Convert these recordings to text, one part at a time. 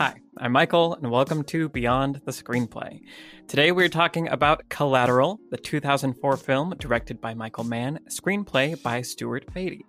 Hi, I'm Michael, and welcome to Beyond the Screenplay. Today we're talking about Collateral, the 2004 film directed by Michael Mann, screenplay by Stuart Beattie.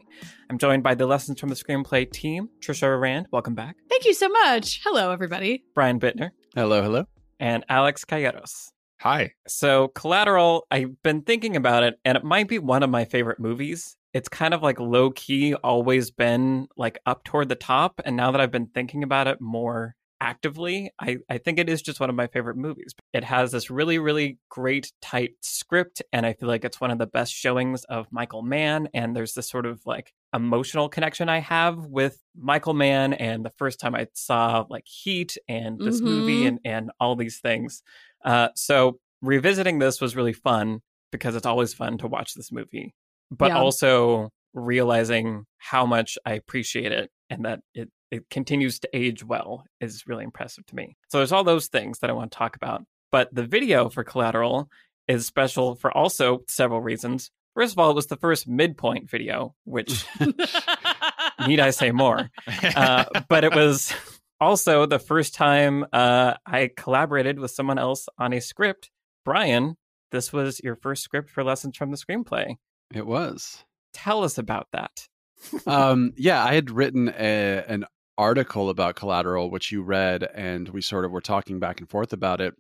I'm joined by the Lessons from the Screenplay team, Trisha Rand, welcome back. Thank you so much. Hello, everybody. Brian Bittner. Hello, hello. And Alex Calleros. Hi. So, Collateral, I've been thinking about it, and it might be one of my favorite movies. It's kind of like low key, always been like up toward the top. And now that I've been thinking about it more actively, I, I think it is just one of my favorite movies. It has this really, really great, tight script, and I feel like it's one of the best showings of Michael Mann. And there's this sort of like emotional connection I have with Michael Mann and the first time I saw like Heat and this mm-hmm. movie and, and all these things. Uh, so revisiting this was really fun because it's always fun to watch this movie, but yeah. also realizing how much I appreciate it and that it it continues to age well is really impressive to me. So there's all those things that I want to talk about. But the video for Collateral is special for also several reasons. First of all, it was the first midpoint video, which need I say more? Uh, but it was also the first time uh, I collaborated with someone else on a script. Brian, this was your first script for Lessons from the Screenplay. It was. Tell us about that. um, yeah, I had written a, an article about collateral, which you read, and we sort of were talking back and forth about it.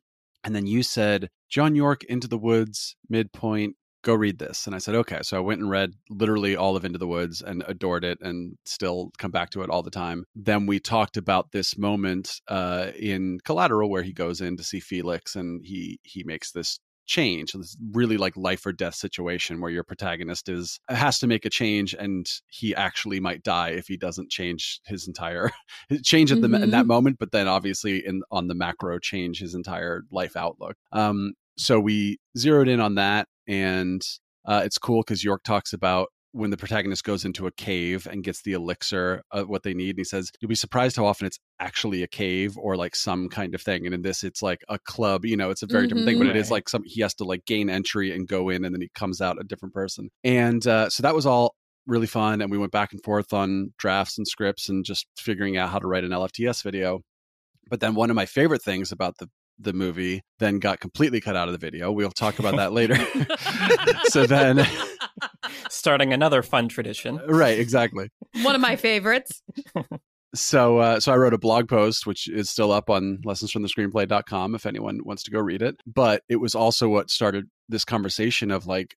And then you said, John Yorke, Into the Woods, Midpoint, go read this. And I said, okay. So I went and read literally all of Into the Woods and adored it and still come back to it all the time. Then we talked about this moment uh, in Collateral where he goes in to see Felix and he he makes this change. This really like life or death situation where your protagonist is has to make a change and he actually might die if he doesn't change his entire change at the mm-hmm. in that moment, but then obviously in on the macro change his entire life outlook. Um, so we zeroed in on that and uh, it's cool because Yorke talks about when the protagonist goes into a cave and gets the elixir of what they need and he says you'll be surprised how often it's actually a cave or like some kind of thing and in this it's like a club you know it's a very mm-hmm. different thing but it is mm-hmm. like some he has to like gain entry and go in and then he comes out a different person and uh, so that was all really fun and we went back and forth on drafts and scripts and just figuring out how to write an lfts video but then one of my favorite things about the the movie then got completely cut out of the video. We'll talk about that later. so then starting another fun tradition. Right, exactly. One of my favorites. so uh, so I wrote a blog post which is still up on lessonsfromthescreenplay.com if anyone wants to go read it. But it was also what started this conversation of like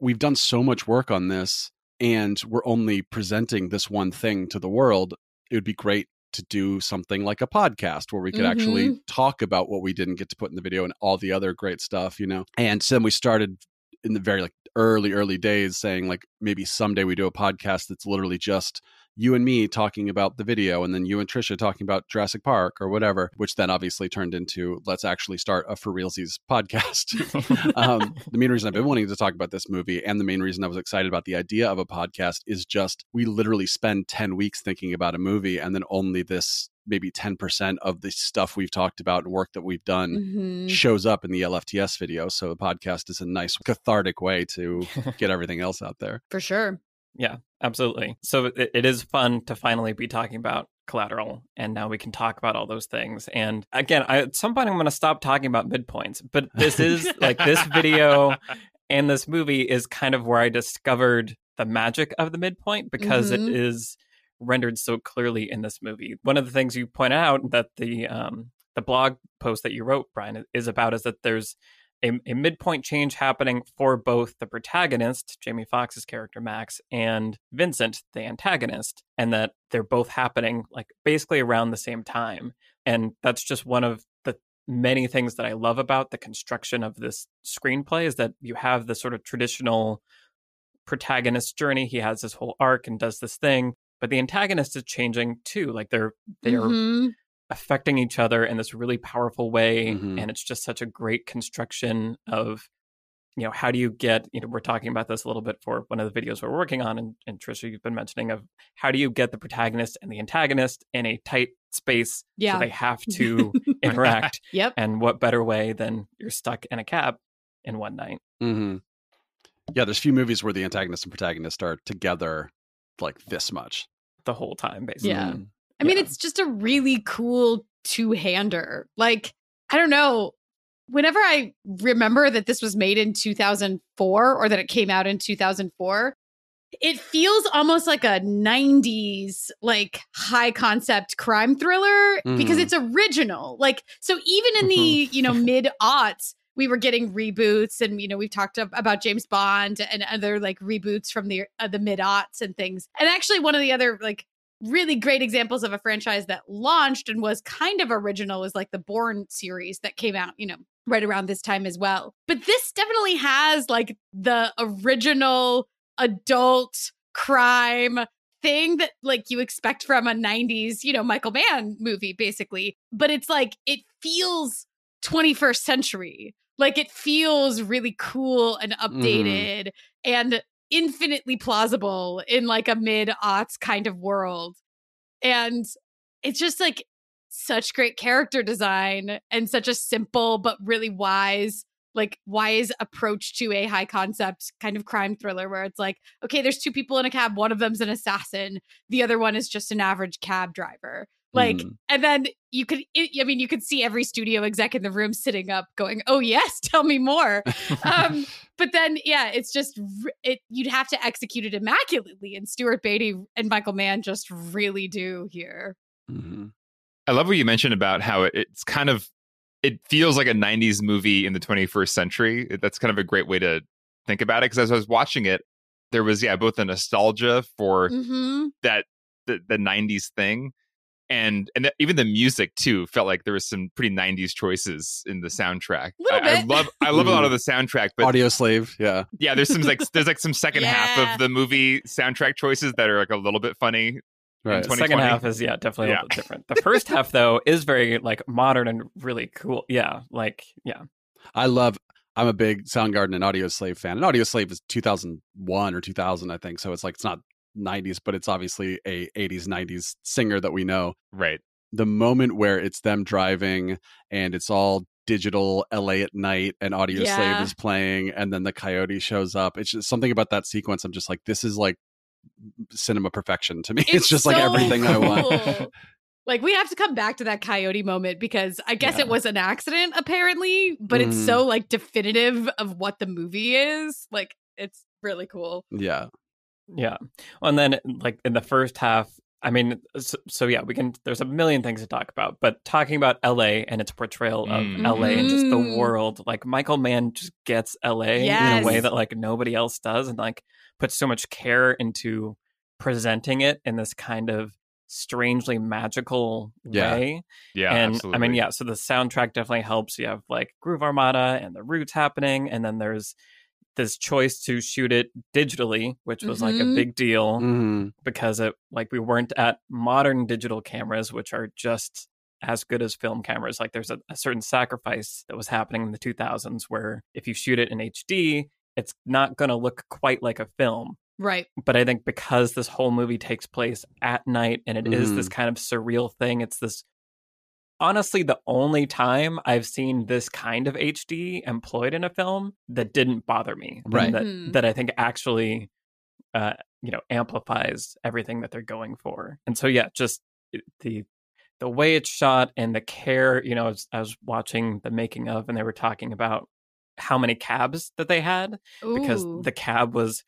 we've done so much work on this and we're only presenting this one thing to the world. It would be great to do something like a podcast where we could mm-hmm. actually talk about what we didn't get to put in the video and all the other great stuff, you know. And so then we started in the very like early early days saying like maybe someday we do a podcast that's literally just you and me talking about the video and then you and Trisha talking about Jurassic Park or whatever, which then obviously turned into let's actually start a for realsies podcast. um, the main reason I've been wanting to talk about this movie and the main reason I was excited about the idea of a podcast is just we literally spend 10 weeks thinking about a movie and then only this maybe 10% of the stuff we've talked about and work that we've done mm-hmm. shows up in the LFTS video. So the podcast is a nice cathartic way to get everything else out there. For sure. Yeah, absolutely. So it, it is fun to finally be talking about collateral and now we can talk about all those things and again I, at some point i'm going to stop talking about midpoints but this is like this video and this movie is kind of where i discovered the magic of the midpoint because mm-hmm. it is rendered so clearly in this movie one of the things you point out that the um the blog post that you wrote brian is about is that there's a, a midpoint change happening for both the protagonist, Jamie Foxx's character Max, and Vincent, the antagonist, and that they're both happening like basically around the same time. And that's just one of the many things that I love about the construction of this screenplay is that you have the sort of traditional protagonist journey. He has this whole arc and does this thing, but the antagonist is changing too. Like they're they're mm-hmm affecting each other in this really powerful way mm-hmm. and it's just such a great construction of you know how do you get you know we're talking about this a little bit for one of the videos we're working on and, and trisha you've been mentioning of how do you get the protagonist and the antagonist in a tight space yeah. so they have to interact yep and what better way than you're stuck in a cab in one night mm-hmm. yeah there's a few movies where the antagonist and protagonist are together like this much the whole time basically yeah I mean, it's just a really cool two hander. Like, I don't know. Whenever I remember that this was made in 2004 or that it came out in 2004, it feels almost like a 90s like high concept crime thriller because Mhm. it's original like so even in the you know mid aughts we were getting reboots and you know we've talked about James Bond and other like reboots from the uh, the mid aughts and things and actually one of the other like really great examples of a franchise that launched and was kind of original was like the Bourne series that came out you know right around this time as well but this definitely has like the original adult crime thing that like you expect from a 90s, you know, Michael Mann movie basically, but it's like it feels 21st century. Like it feels really cool and mm-hmm. updated and infinitely plausible in like a mid-aughts kind of world. And it's just like such great character design and such a simple but really wise like wise approach to a high concept kind of crime thriller where it's like okay there's two people in a cab one of them's an assassin the other one is just an average cab driver like Mhm. and then you could i I mean you could see every studio exec in the room sitting up going oh yes tell me more um but then yeah it's just it you'd have to execute it immaculately and stuart beattie and michael mann just really do here Mhm. I love what you mentioned about how it, it's kind of it feels like a 90s movie in the 21st century. That's kind of a great way to think about it because as I was watching it, there was yeah, both a nostalgia for mm-hmm. that the, the 90s thing and and even the music too felt like there was some pretty 90s choices in the soundtrack. Little I, I love I love a lot of the soundtrack, but Audioslave, yeah. yeah, there's some like there's like some second half of the movie soundtrack choices that are like a little bit funny. Right. The second half is yeah, definitely a little bit different. The first half though is very like modern and really cool. Yeah, like yeah. I love. I'm a big Soundgarden and Audioslave fan. And Audioslave is 2001 or 2000, I think. So it's like it's not 90s, but it's obviously a 80s 90s singer that we know. Right. The moment where it's them driving and it's all digital LA at night and Audioslave is playing and then the coyote shows up. It's just something about that sequence. I'm just like, this is like cinema perfection to me. It's, just like so everything I want. Like we have to come back to that coyote moment because I guess Yeah. it was an accident apparently, but it's Mhm. so like definitive of what the movie is. Like it's really cool. Yeah. Yeah. Well, and then like in the first half, I mean, so, so yeah, we can. There's a million things to talk about, but talking about L.A. and its portrayal of Mm. L.A. and just the Mhm. world, like Michael Mann just gets L.A. in a way that like nobody else does, and like puts so much care into presenting it in this kind of strangely magical Yeah. way. Yeah. and absolutely. I mean, yeah. So the soundtrack definitely helps. You have like Groove Armada and the Roots happening, and then there's this choice to shoot it digitally, which was like a Mhm. big deal Mhm. because it like we weren't at modern digital cameras, which are just as good as film cameras. Like there's a, a certain sacrifice that was happening in the 2000s where if you shoot it in HD, it's not going to look quite like a film Right. but I think because this whole movie takes place at night and it is this Mhm. kind of surreal thing, it's this honestly the only time I've seen this kind of HD employed in a film that didn't bother me. Right. That, Mhm. that I think actually uh you know amplifies everything that they're going for. And so yeah, just the the way it's shot and the care, you know, I was, I was watching the making of and they were talking about how many cabs that they had because the cab was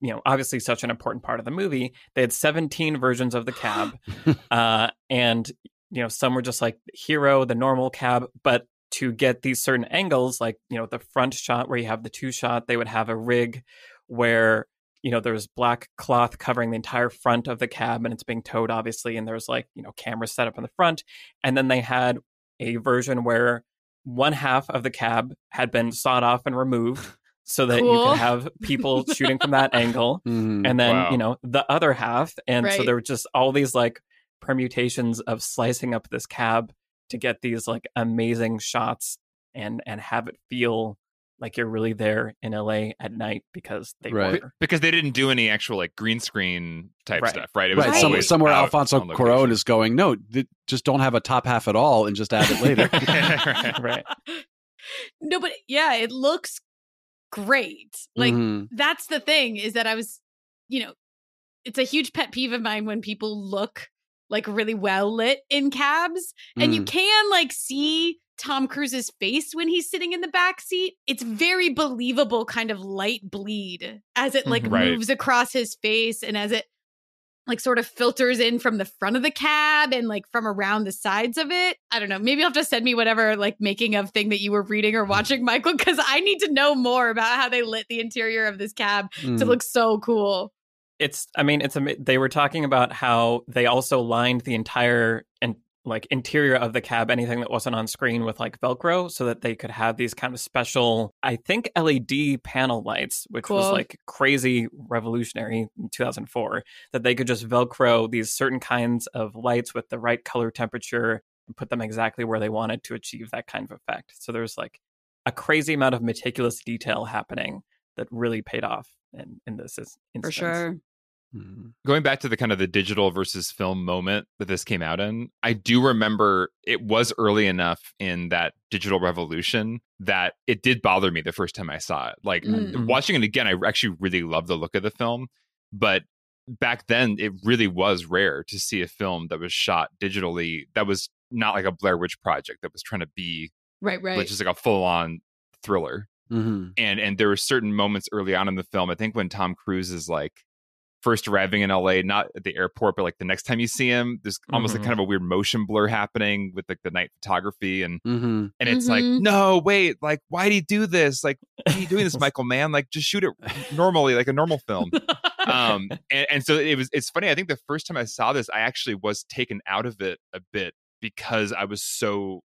you know obviously such an important part of the movie they had 17 versions of the cab uh and you know some were just like hero the normal cab but to get these certain angles like you know the front shot where you have the two shot they would have a rig where you know there's black cloth covering the entire front of the cab and it's being towed obviously and there's like you know cameras set up in the front and then they had a version where one half of the cab had been sawed off and removed so that you Cool. could have people shooting from that angle Mhm. and then Wow. you know the other half and so there were just all these like permutations of slicing up this cab to get these like amazing shots and and have it feel like you're really there in LA at night because they Right. were because they didn't do any actual like green screen type Right. stuff, right? It was Right. Some, somewhere Alfonso on Cuarón is going, no, th- just don't have a top half at all and just add it later. right no, but yeah, it looks great. Like Mhm. that's the thing is that I was, you know, it's a huge pet peeve of mine when people look like really well lit in cabs and you Mm. can like see Tom Cruise's face when he's sitting in the back seat. It's very believable kind of light bleed as it like Mhm. Right. moves across his face and as it like sort of filters in from the front of the cab and like from around the sides of it. I don't know. Maybe you'll have to send me whatever like making of thing that you were reading or watching, Michael, because I need to know more about how they lit the interior of this cab to Mm. look so cool. It's i mean it's they were talking about how they also lined the entire and like interior of the cab anything that wasn't on screen with like velcro so that they could have these kind of special i think led panel lights which was like crazy revolutionary in 2004 that they could just velcro these certain kinds of lights with the right color temperature and put them exactly where they wanted to achieve that kind of effect. So there's like a crazy amount of meticulous detail happening that really paid off in, in this is- For Mhm. Going back to the kind of the digital versus film moment that this came out in, I do remember it was early enough in that digital revolution that it did bother me the first time I saw it. Like Mm. watching it again, I actually really love the look of the film, but back then it really was rare to see a film that was shot digitally that was not like a Blair Witch project that was trying to be Right, right. like just like a full on thriller Mhm. and and there were certain moments early on in the film. I think when Tom Cruise is like first arriving in LA, not at the airport, but like the next time you see him, there's almost like Mhm. kind of a weird motion blur happening with like the night photography and Mhm. and it's like, Mhm. no, wait, like why did he do this? Like why are you doing this, Michael Mann? Like just shoot it normally, like a normal film. um and, and so it was it's funny, I think the first time I saw this, I actually was taken out of it a bit because I was so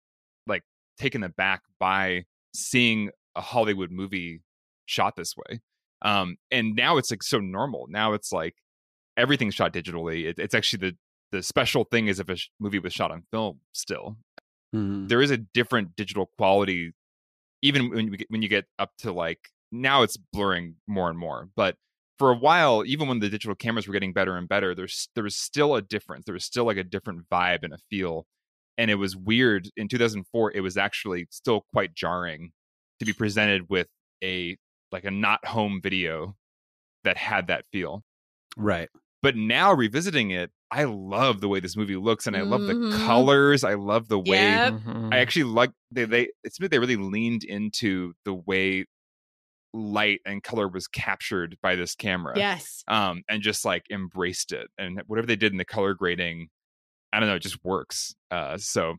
like taken aback by seeing a Hollywood movie shot this way. Um, and now it's like so normal. Now it's like everything's shot digitally. It, it's actually the the special thing is if a sh- movie was shot on film still. Mhm. There is a different digital quality, even when you get, when you get up to like now it's blurring more and more. But for a while, even when the digital cameras were getting better and better, there's there was still a difference. There was still like a different vibe and a feel. And it was weird in 2004. It was actually still quite jarring to be presented with a like a not home video that had that feel. Right. But now revisiting it, I love the way this movie looks, and I love the Mhm. colors. I love the way Yep. Mhm. I actually like they they it's they really leaned into the way light and color was captured by this camera. yes. Um and just like embraced it. And whatever they did in the color grading, I don't know, it just works. Uh so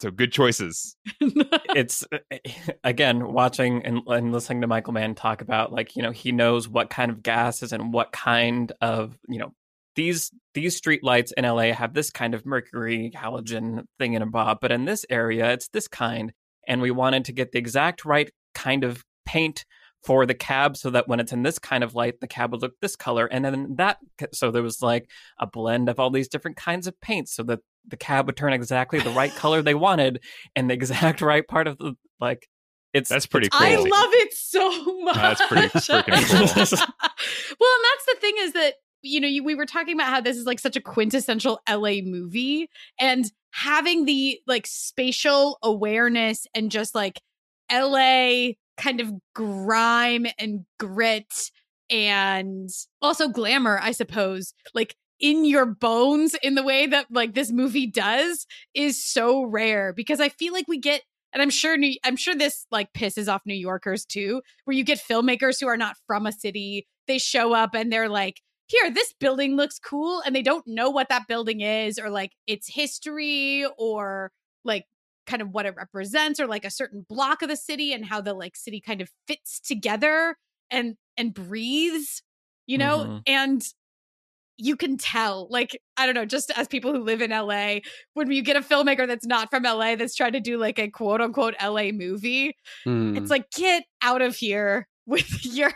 so good choices. it's eh, again watching and, and listening to Michael Mann talk about like you know he knows what kind of gases and what kind of you know these these street lights in LA have this kind of mercury halogen thing in a bob, but in this area it's this kind, and we wanted to get the exact right kind of paint for the cab so that when it's in this kind of light the cab would look this color and then that so there was like a blend of all these different kinds of paints so that the cab would turn exactly the right color they wanted and the exact right part of the like it's That's pretty it's I cool. crazy. love it so much. That's pretty freaking cool. well, and that's the thing is that you know you, we were talking about how this is like such a quintessential LA movie, and having the like spatial awareness and just like LA kind of grime and grit and also glamour, I suppose, like in your bones in the way that like this movie does is so rare because I feel like we get and I'm sure New, I'm sure this like pisses off New Yorkers too, where you get filmmakers who are not from a city, they show up and they're like, "Here, this building looks cool," and they don't know what that building is or like its history or like kind of what it represents or like a certain block of the city and how the like city kind of fits together and and breathes, you know? Mhm. And you can tell like i don't know just as people who live in la when you get a filmmaker that's not from la that's trying to do like a quote unquote la movie Mm. it's like get out of here with your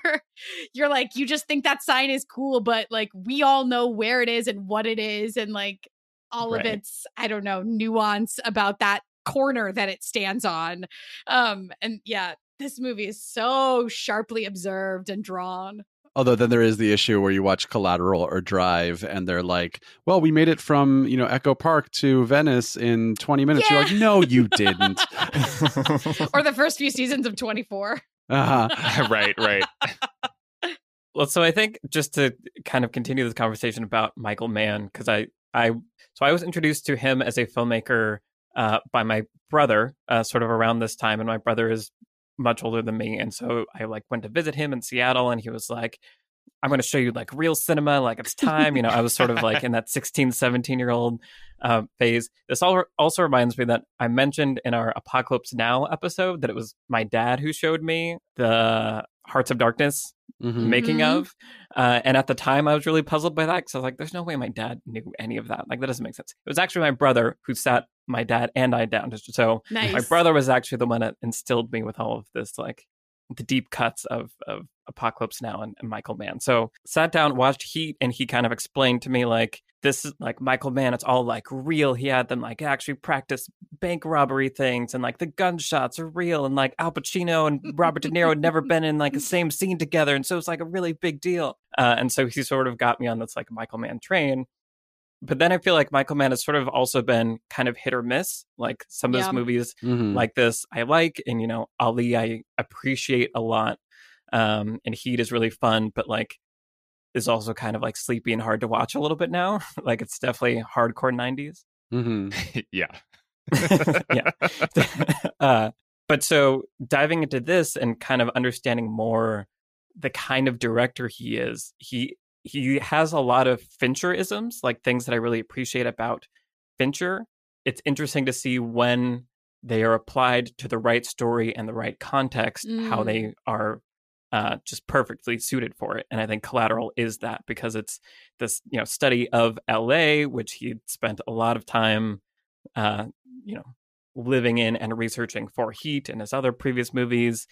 you're like you just think that sign is cool but like we all know where it is and what it is and like all of its i don't know nuance about that corner that it stands on. Um and yeah this movie is so sharply observed and drawn Although then there is the issue where you watch Collateral or Drive, and they're like, "Well, we made it from you know Echo Park to Venice in 20 minutes." You're like, "No, you didn't." or the first few seasons of 24 uh-huh. right, right. Well, so I think just to kind of continue this conversation about Michael Mann, because I I so I was introduced to him as a filmmaker uh, by my brother, uh, sort of around this time, and my brother is much older than me, and so I like went to visit him in Seattle, and he was like, I'm going to show you like real cinema, like it's time. You know, I was sort of like in that 16, 17 year old uh, phase. This all also reminds me that I mentioned in our Apocalypse Now episode that it was my dad who showed me the Hearts of Darkness Mhm. making Mhm. of. Uh, and at the time, I was really puzzled by that because I was like, there's no way my dad knew any of that. Like, that doesn't make sense. It was actually my brother who sat my dad and I down. So Nice. my brother was actually the one that instilled me with all of this, like the deep cuts of of Apocalypse Now and, and Michael Mann. So sat down, watched Heat, and he kind of explained to me like this is like Michael Mann. It's all like real. He had them like actually practice bank robbery things, and like the gunshots are real, and like Al Pacino and Robert De Niro had never been in like the same scene together, and so it's like a really big deal. Uh, and so he sort of got me on this like Michael Mann train but then I feel like Michael Mann has sort of also been kind of hit or miss. Like some of his Yeah. movies Mhm. like this I like, and you know, Ali I appreciate a lot. Um, and Heat is really fun, but like is also kind of like sleepy and hard to watch a little bit now. like it's definitely hardcore nineties. Mhm. yeah. yeah. uh, but so diving into this and kind of understanding more the kind of director he is, he he has a lot of Fincherisms, like things that I really appreciate about Fincher. It's interesting to see when they are applied to the right story and the right context, how Mm. they are uh, just perfectly suited for it. And I think Collateral is that because it's this you know study of L.A., which he spent a lot of time, uh, you know, living in and researching for Heat and his other previous movies.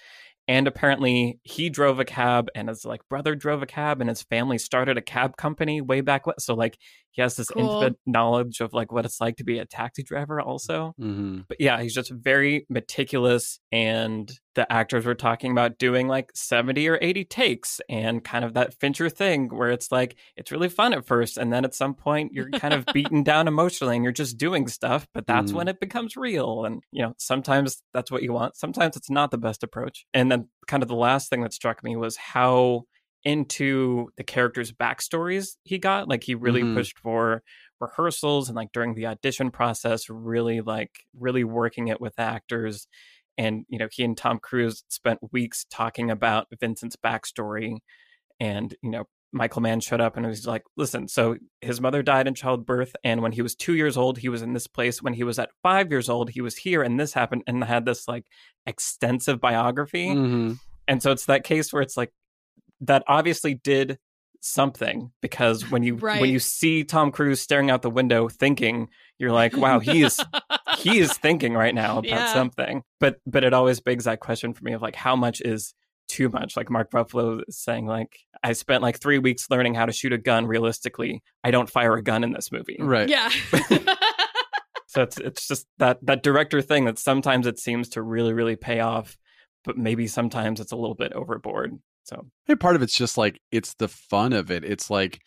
And apparently, he drove a cab, and his like brother drove a cab, and his family started a cab company way back. when. So like he has this Cool. intimate knowledge of like what it's like to be a taxi driver, also Mhm. but yeah, he's just very meticulous. And the actors were talking about doing like 70 or 80 takes and kind of that Fincher thing where it's like, it's really fun at first. And then at some point, you're kind of beaten down emotionally and you're just doing stuff. But that's Mhm. when it becomes real. And, you know, sometimes that's what you want. Sometimes it's not the best approach. And then kind of the last thing that struck me was how into the characters' backstories he got. Like he really Mhm. pushed for rehearsals and like during the audition process, really like really working it with actors. And you know, he and Tom Cruise spent weeks talking about Vincent's backstory. And you know, Michael Mann showed up and was like, "Listen, so his mother died in childbirth, and when he was two years old, he was in this place. When he was at five years old, he was here, and this happened." And had this like extensive biography. Mhm. And so it's that case where it's like that obviously did something because when you Right. when you see Tom Cruise staring out the window thinking, you're like, wow, he is he is thinking right now about Yeah. something. But but it always begs that question for me of like how much is too much. Like Mark Ruffalo is saying, like, I spent like three weeks learning how to shoot a gun realistically. I don't fire a gun in this movie. Right. yeah. So it's it's just that that director thing that sometimes it seems to really, really pay off, but maybe sometimes it's a little bit overboard. So Hey, part of it's just like it's the fun of it. It's like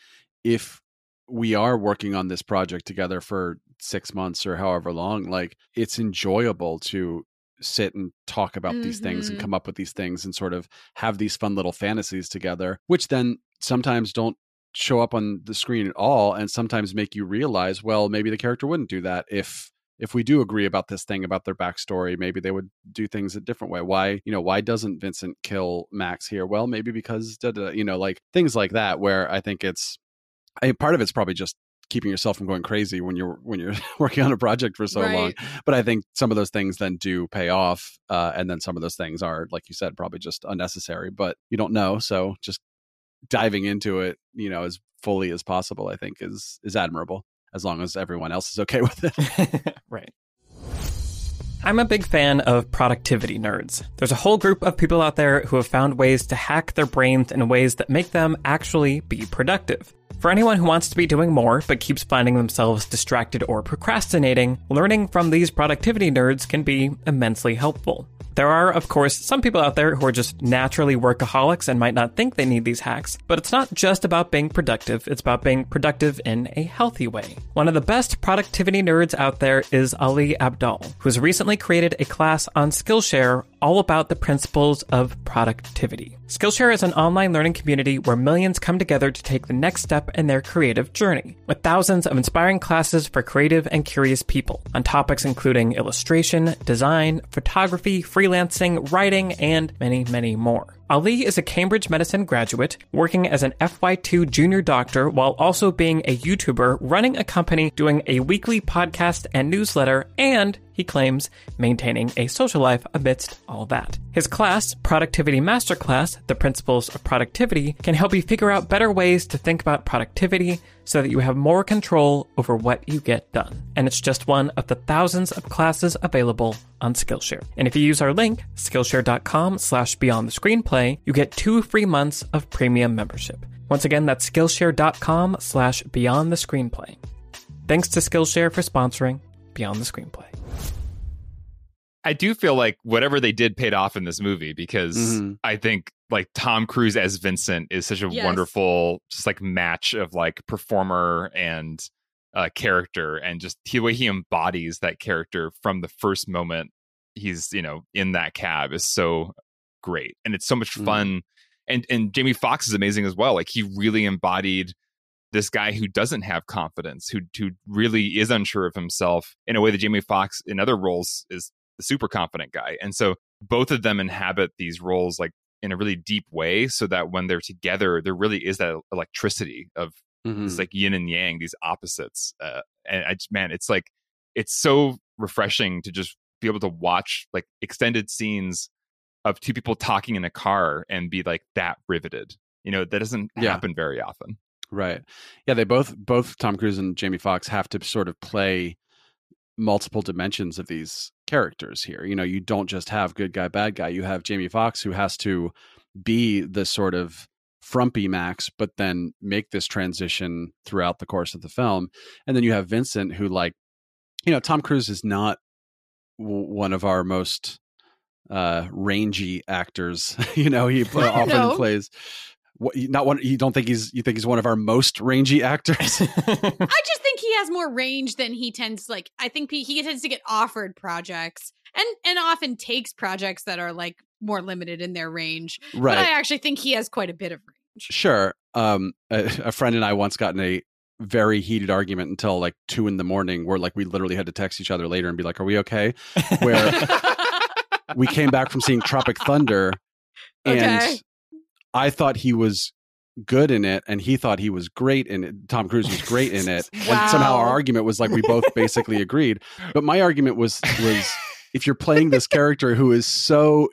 if we are working on this project together for six months or however long, like it's enjoyable to sit and talk about these things and Mhm. come up with these things and sort of have these fun little fantasies together, which then sometimes don't show up on the screen at all and sometimes make you realize, well, maybe the character wouldn't do that if if we do agree about this thing about their backstory, maybe they would do things a different way. Why, you know, why doesn't Vincent kill Max here? Well, maybe because, da, da, you know, like things like that, where I think it's, I part of it's probably just keeping yourself from going crazy when you're when you're working on a project for so long. But I think some of those things then do pay off, uh, and then some of those things are, like you said, probably just unnecessary. But you don't know, so just diving into it, you know, as fully as possible, I think is is admirable. As long as everyone else is okay with it. right. I'm a big fan of productivity nerds. There's a whole group of people out there who have found ways to hack their brains in ways that make them actually be productive. For anyone who wants to be doing more but keeps finding themselves distracted or procrastinating, learning from these productivity nerds can be immensely helpful. There are, of course, some people out there who are just naturally workaholics and might not think they need these hacks, but it's not just about being productive, it's about being productive in a healthy way. One of the best productivity nerds out there is Ali Abdaal, who's recently created a class on Skillshare all about the principles of productivity. Skillshare is an online learning community where millions come together to take the next step in their creative journey, with thousands of inspiring classes for creative and curious people on topics including illustration, design, photography, freelancing, writing, and many, many more. Ali is a Cambridge medicine graduate working as an FY2 junior doctor while also being a YouTuber, running a company, doing a weekly podcast and newsletter, and he claims maintaining a social life amidst all that. His class, Productivity Masterclass, The Principles of Productivity, can help you figure out better ways to think about productivity so that you have more control over what you get done. And it's just one of the thousands of classes available on Skillshare. And if you use our link, skillshare.com slash beyond the screenplay, you get two free months of premium membership. Once again, that's skillshare.com slash beyond the screenplay. Thanks to Skillshare for sponsoring Beyond the Screenplay. I do feel like whatever they did paid off in this movie because Mhm. I think like Tom Cruise as Vincent is such a Yes. wonderful just like match of like performer and uh, character and just the way he embodies that character from the first moment he's you know in that cab is so great and it's so much Mhm. fun and and Jamie Foxx is amazing as well like he really embodied this guy who doesn't have confidence who who really is unsure of himself in a way that Jamie Foxx in other roles is the super confident guy. And so both of them inhabit these roles like in a really deep way so that when they're together, there really is that electricity of Mhm. this like yin and yang, these opposites. Uh, and I just, man, it's like, it's so refreshing to just be able to watch like extended scenes of two people talking in a car and be like that riveted. You know, that doesn't Yeah. happen very often. Right. Yeah, they both both Tom Cruise and Jamie Foxx have to sort of play multiple dimensions of these characters here. You know, you don't just have good guy bad guy. You have Jamie Foxx who has to be the sort of frumpy Max but then make this transition throughout the course of the film. And then you have Vincent who like you know, Tom Cruise is not w- one of our most uh rangy actors. you know, he often No. plays what, not one. You don't think he's? You think he's one of our most rangy actors? I just think he has more range than he tends like I think he, he tends to get offered projects and and often takes projects that are like more limited in their range. right But. I actually think he has quite a bit of range. Sure. Um, a, a friend and I once got in a very heated argument until like two in the morning, where like we literally had to text each other later and be like, "Are we okay?" Where we came back from seeing Tropic Thunder, and Okay. I thought he was good in it, and he thought he was great in it. Tom Cruise was great in it, and somehow our argument was like we both basically agreed. But my argument was was if you're playing this character who is so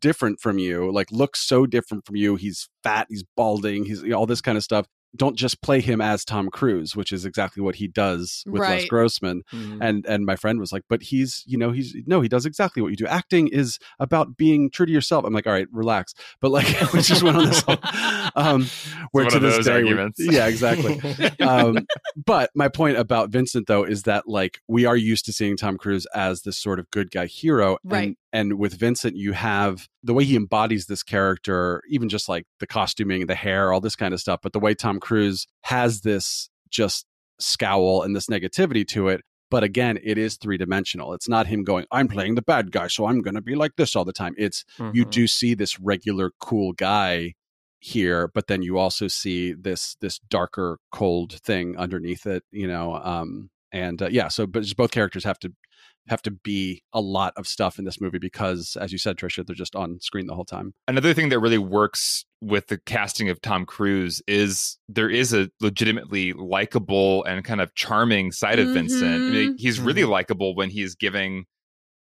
different from you, like looks so different from you, he's fat, he's balding, he's you know, all this kind of stuff. Don't just play him as Tom Cruise, which is exactly what he does with Les Grossman. Mm. And and my friend was like, but he's you know he's no he does exactly what you do. Acting is about being true to yourself. I'm like, all right, relax. But like we just went on this whole, um, where one to of this those day, we- yeah, exactly um, but my point about Vincent though is that like we are used to seeing Tom Cruise as this sort of good guy hero, Right. And, with Vincent, you have the way he embodies this character, even just like the costuming, the hair, all this kind of stuff. But the way Tom Cruise has this just scowl and this negativity to it. But again, it is three dimensional. It's not him going, I'm playing the bad guy, so I'm going to be like this all the time. It's you Mhm. do see this regular cool guy here but then you also see this this darker cold thing underneath it you know um and uh, yeah so but just both characters have to have to be a lot of stuff in this movie because as you said trisha they're just on screen the whole time Another thing that really works with the casting of Tom Cruise is there is a legitimately likable and kind of charming side of Vincent. I mean, Mhm. he's really Mhm. likable when he's giving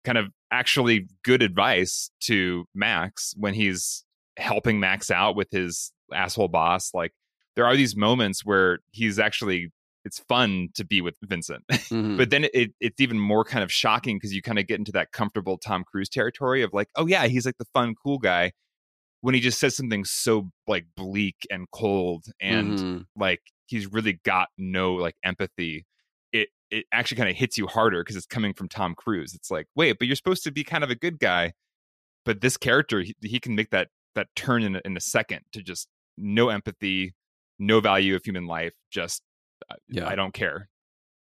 kind of actually good advice to Max when he's helping Max out with his asshole boss. Like there are these moments where he's actually it's fun to be with Vincent. Mhm. but then it, it's even more kind of shocking because you kind of get into that comfortable Tom Cruise territory of like, oh yeah, he's like the fun, cool guy. When he just says something so like bleak and cold and Mhm. like he's really got no like empathy, it it actually kind of hits you harder because it's coming from Tom Cruise. It's like, wait, but you're supposed to be kind of a good guy, but this character he, he can make that that turn in a, in a second to just no empathy, no value of human life, just Yeah. I don't care.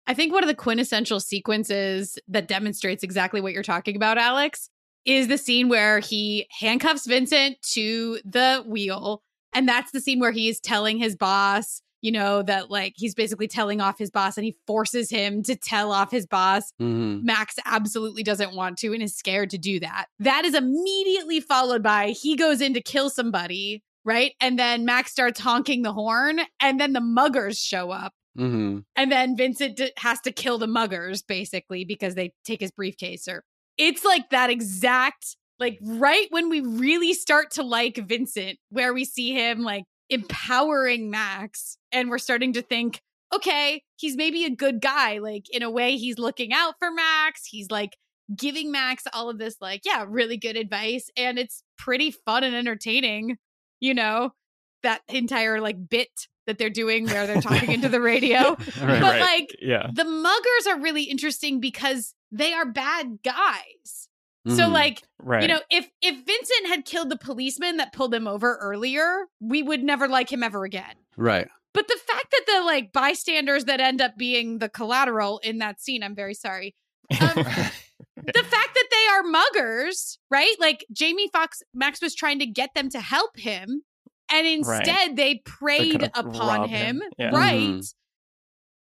I think one of the quintessential sequences that demonstrates exactly what you're talking about, Alex, is the scene where he handcuffs Vincent to the wheel. And that's the scene where he's telling his boss, you know, that like he's basically telling off his boss and he forces him to tell off his boss. Mhm. Max absolutely doesn't want to and is scared to do that. That is immediately followed by he goes in to kill somebody, right? And then Max starts honking the horn, and then the muggers show up. Mhm. And then Vincent d- has to kill the muggers basically because they take his briefcase or it's like that exact like right when we really start to like Vincent where we see him like empowering Max and we're starting to think okay, he's maybe a good guy like in a way he's looking out for Max, he's like giving Max all of this like yeah, really good advice and it's pretty fun and entertaining, you know, that entire like bit that they're doing where they're talking into the radio. Right. But Right. like Yeah. the muggers are really interesting because they are bad guys. So Mhm. like, Right. you know, if if Vincent had killed the policeman that pulled him over earlier, we would never like him ever again. right. But the fact that the like bystanders that end up being the collateral in that scene, I'm very sorry. Um, the fact that they are muggers, right? Like Jamie Foxx Max was trying to get them to help him, and instead they preyed could've upon him, him. Yeah. right? Mhm.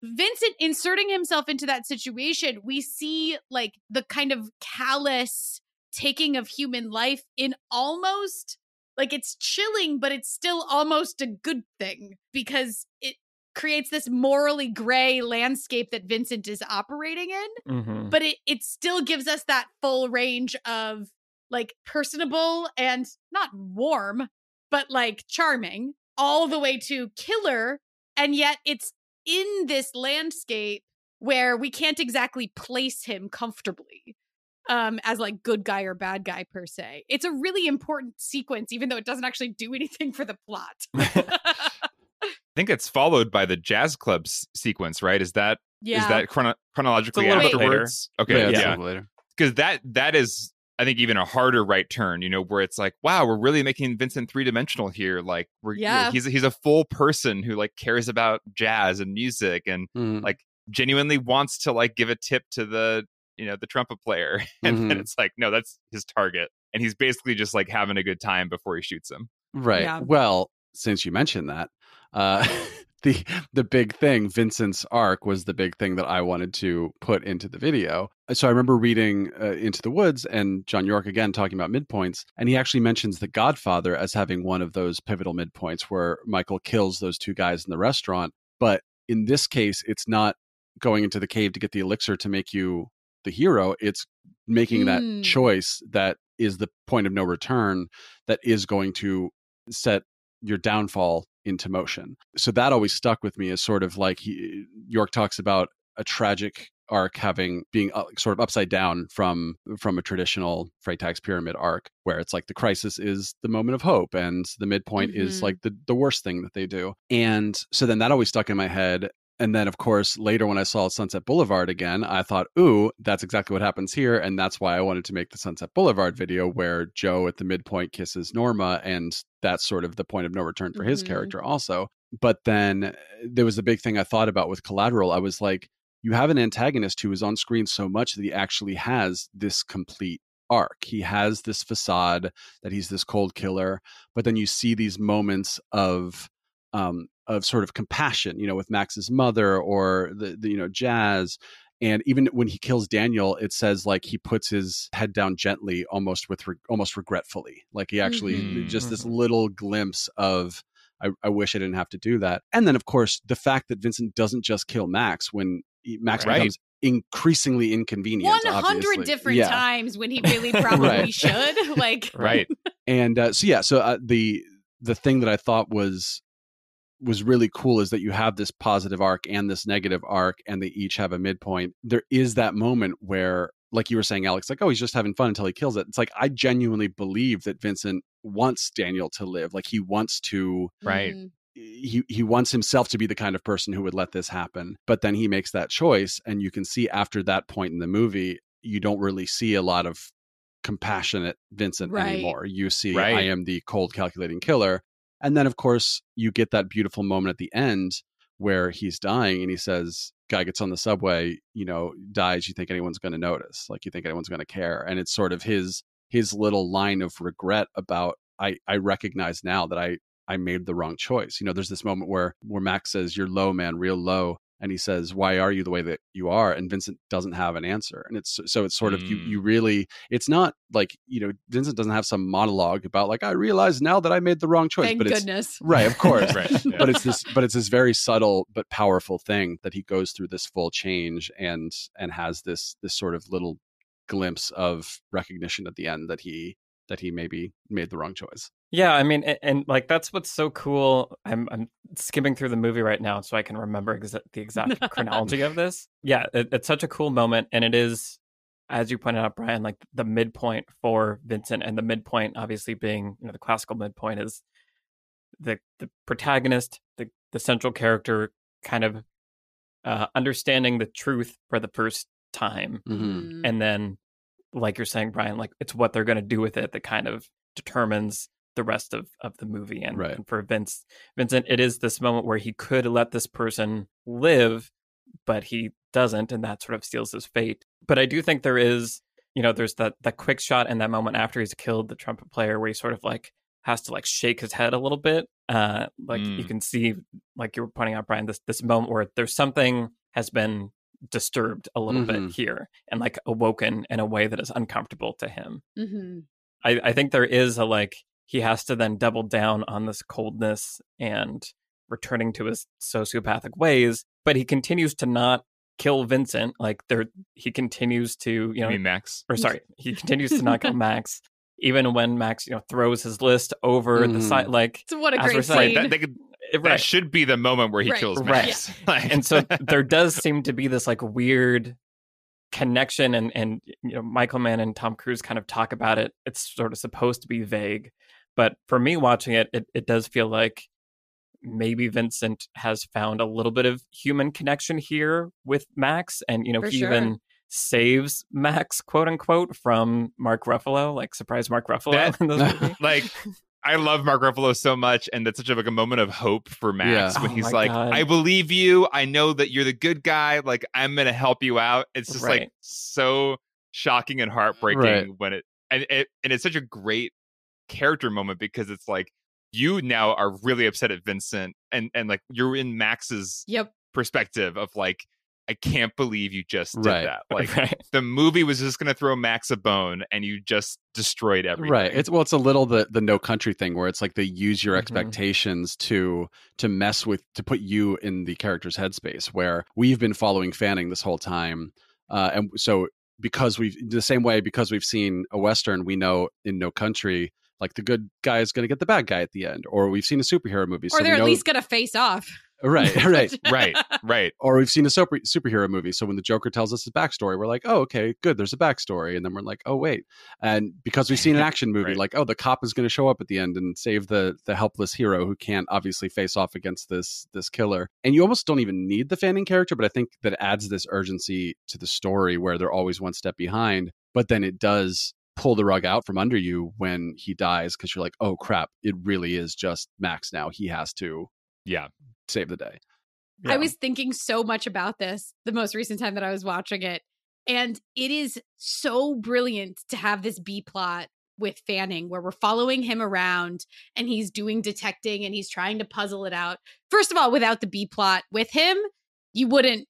Vincent inserting himself into that situation, we see like the kind of callous taking of human life in almost like it's chilling, but it's still almost a good thing because it creates this morally gray landscape that Vincent is operating in Mhm. but it it still gives us that full range of like personable and not warm but like charming all the way to killer and yet it's in this landscape where we can't exactly place him comfortably um as like good guy or bad guy per se it's a really important sequence even though it doesn't actually do anything for the plot I think it's followed by the jazz club s- sequence, right? Is that is yeah is that chrono- chronologically little bit afterwards? Okay, yeah, it's yeah, later. because that that is I think even a harder right turn. You know, where it's like, wow, we're really making Vincent three dimensional here. Like, we're you know, Yeah. he's he's a full person who like cares about jazz and music and Mhm. like genuinely wants to like give a tip to the you know the trumpet player, and then Mhm. it's like, no, that's his target, and he's basically just like having a good time before he shoots him. Right. Yeah. Well, since you mentioned that, uh, the the big thing, Vincent's arc, was the big thing that I wanted to put into the video. So I remember reading uh, Into the Woods and John Yorke again talking about midpoints, and he actually mentions The Godfather as having one of those pivotal midpoints where Michael kills those two guys in the restaurant. But in this case, it's not going into the cave to get the elixir to make you the hero. It's making Mm. that choice that is the point of no return that is going to set your downfall into motion. So that always stuck with me as sort of like he, Yorke talks about a tragic arc having being sort of upside down from from a traditional Freytag's pyramid arc where it's like the crisis is the moment of hope and the midpoint is Mhm. like the the worst thing that they do. And so then that always stuck in my head and then, of course, later when I saw Sunset Boulevard again, I thought, ooh, that's exactly what happens here. And that's why I wanted to make the Sunset Boulevard video where Joe at the midpoint kisses Norma. And that's sort of the point of no return for his Mhm. character, also. But then uh, there was a big thing I thought about with Collateral. I was like, you have an antagonist who is on screen so much that he actually has this complete arc. He has this facade that he's this cold killer, but then you see these moments of um, of sort of compassion, you know, with Max's mother or the, the you know Jazz. And even when he kills Daniel, it says like he puts his head down gently, almost with re- almost regretfully. Like he actually Mhm. just this Mhm. little glimpse of I, I wish I didn't have to do that. And then of course the fact that Vincent doesn't just kill Max when he, Max Right. becomes increasingly inconvenient. One hundred obviously. different Yeah. times when he really probably Right. should. Like, Right. and uh, so yeah so uh, the the thing that i thought was was really cool is that you have this positive arc and this negative arc and they each have a midpoint there is that moment where like you were saying alex like oh he's just having fun until he kills it it's like i genuinely believe that vincent wants daniel to live like he wants to Right. mm, he he wants himself to be the kind of person who would let this happen but then he makes that choice and you can see after that point in the movie you don't really see a lot of compassionate vincent Right. anymore you see Right. i am the cold calculating killer and then of course you get that beautiful moment at the end where he's dying and he says guy gets on the subway you know dies you think anyone's going to notice like you think anyone's going to care and it's sort of his his little line of regret about I I recognize now that I I made the wrong choice. You know, there's this moment where where Max says, "You're low, man, real low," and he says, "Why are you the way that you are?" And Vincent doesn't have an answer, and it's so it's sort of you Mm. you really it's not like you know Vincent doesn't have some monologue about like I realize now that I made the wrong choice, Thank but it's goodness. right, of course, right. yeah. but it's this but it's this very subtle but powerful thing that he goes through this full change and and has this this sort of little glimpse of recognition at the end that he that he maybe made the wrong choice. Yeah, I mean, and, and like that's what's so cool. I'm I'm skimming through the movie right now so I can remember exa- the exact chronology of this. Yeah, it, it's such a cool moment, and it is, as you pointed out, Brian, like the midpoint for Vincent, and the midpoint obviously being you know the classical midpoint is the the protagonist, the the central character, kind of uh, understanding the truth for the first time, Mm. and then like you're saying brian like it's what they're going to do with it that kind of determines the rest of of the movie and, Right. and for vince vincent it is this moment where he could let this person live but he doesn't and that sort of seals his fate but i do think there is you know there's that that quick shot in that moment after he's killed the trumpet player where he sort of like has to like shake his head a little bit uh like you Mm. can see like you were pointing out brian this this moment where there's something has been disturbed a little Mhm. bit here and like awoken in a way that is uncomfortable to him. Mhm. I, I think there is a like he has to then double down on this coldness and returning to his sociopathic ways, but he continues to not kill Vincent. Like there he continues to, you You know mean Max? or sorry, he continues to not kill Max. Even when Max, you know, throws his list over the Mhm. side, like So what a great saying, Right. scene. That, they could, it- that should be the moment where he Right. kills Right. Max. Like- and so there does seem to be this like weird connection and and you know Michael Mann and Tom Cruise kind of talk about it it's sort of supposed to be vague but for me watching it it, it does feel like maybe Vincent has found a little bit of human connection here with Max and you know For he sure. even saves Max quote unquote from Mark Ruffalo like surprise Mark Ruffalo That- in this like I love Mark Ruffalo so much, and that's such a, like a moment of hope for Max Yeah. when Oh he's like, God. "I believe you. I know that you're the good guy. Like I'm gonna help you out." It's just Right. like so shocking and heartbreaking Right. when it and it and it's such a great character moment because it's like you now are really upset at Vincent, and and like you're in Max's Yep. perspective of like, I can't believe you just did Right. that. Like right the movie was just gonna throw Max a bone, and you just destroyed everything. Right. It's well, it's a little the the no country thing where it's like they use your Mhm. expectations to to mess with to put you in the character's headspace. Where we've been following Fanning this whole time, uh, and so because we've the same way because we've seen a western, we know in No Country like the good guy is going to get the bad guy at the end, or we've seen a superhero movie, Or so they're at know least gonna face off. right, right. right, right. or we've seen a super, superhero movie. So when the Joker tells us his backstory, we're like, oh, okay, good. There's a backstory. And then we're like, oh, wait. And because we've seen an action movie, Right. like, oh, the cop is going to show up at the end and save the the helpless hero who can't obviously face off against this this killer. And you almost don't even need the Fanning character, but I think that adds this urgency to the story where they're always one step behind. But then it does pull the rug out from under you when he dies because you're like, oh crap, it really is just Max now. He has to Yeah. Save the day. I was thinking so much about this the most recent time that I was watching it. And it is so brilliant to have this B plot with Fanning where we're following him around and he's doing detecting and he's trying to puzzle it out. First of all, without the B plot with him, you wouldn't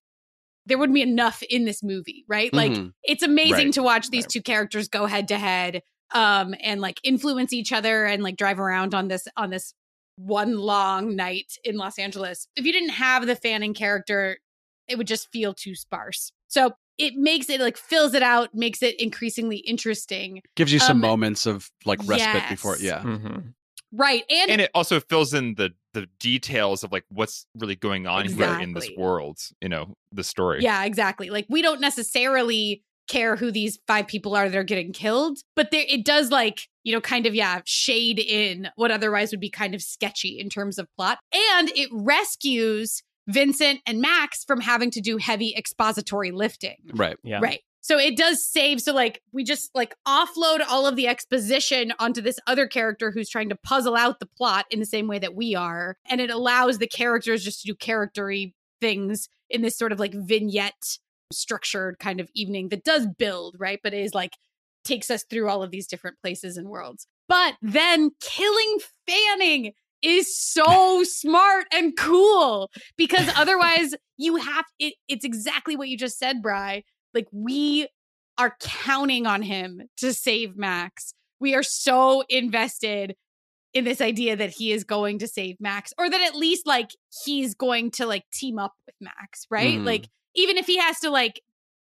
there wouldn't be enough in this movie, right? Like Mhm. it's amazing Right. to watch these Right. two characters go head to head um and like influence each other and like drive around on this on this one long night in Los Angeles. If you didn't have the Fanning character, it would just feel too sparse. So it makes it like fills it out, makes it increasingly interesting. gives you some Um, moments of like respite before yes. yeah Mhm. Right. And, and it also fills in the the details of like what's really going on here in this world you know the story yeah, exactly. Like we don't necessarily care who these five people are that are getting killed, but there it does like, you know, kind of yeah, shade in what otherwise would be kind of sketchy in terms of plot. And it rescues Vincent and Max from having to do heavy expository lifting. right yeah Right. So it does save. So like we just like offload all of the exposition onto this other character who's trying to puzzle out the plot in the same way that we are. And it allows the characters just to do charactery things in this sort of like vignette structured kind of evening that does build, right? But is like takes us through all of these different places and worlds. But then killing Fanning is so smart and cool because otherwise you have it, it's exactly what you just said, Bry. Like we are counting on him to save Max. We are so invested in this idea that he is going to save Max or that at least like he's going to like team up with Max, right? Mhm. Like even if he has to like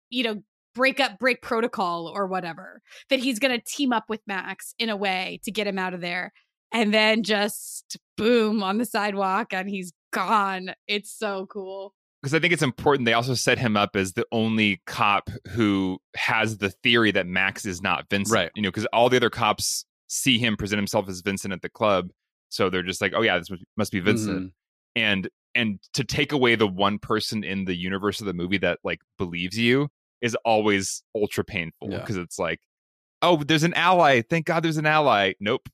you know break up break protocol or whatever, that he's going to team up with Max in a way to get him out of there and then just boom on the sidewalk and he's gone. It's so cool. because I think it's important. They also set him up as the only cop who has the theory that Max is not Vincent. Right. You know, because all the other cops see him present himself as Vincent at the club, so they're just like, "Oh yeah, this must- must be Vincent." Mhm. And and to take away the one person in the universe of the movie that like believes you is always ultra painful Yeah. because it's like, "Oh, there's an ally. Thank God there's an ally." Nope,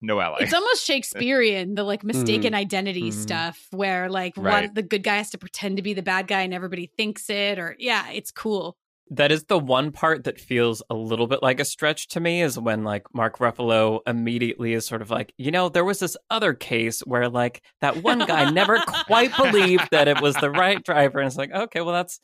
no ally. It's almost Shakespearean, the like mistaken identity Mhm. stuff where like one the good guy has to pretend to be the bad guy and everybody thinks it or yeah, it's cool. That is the one part that feels a little bit like a stretch to me is when like Mark Ruffalo immediately is sort of like, you know, there was this other case where like that one guy never quite believed that it was the right driver. And it's like, okay, well that's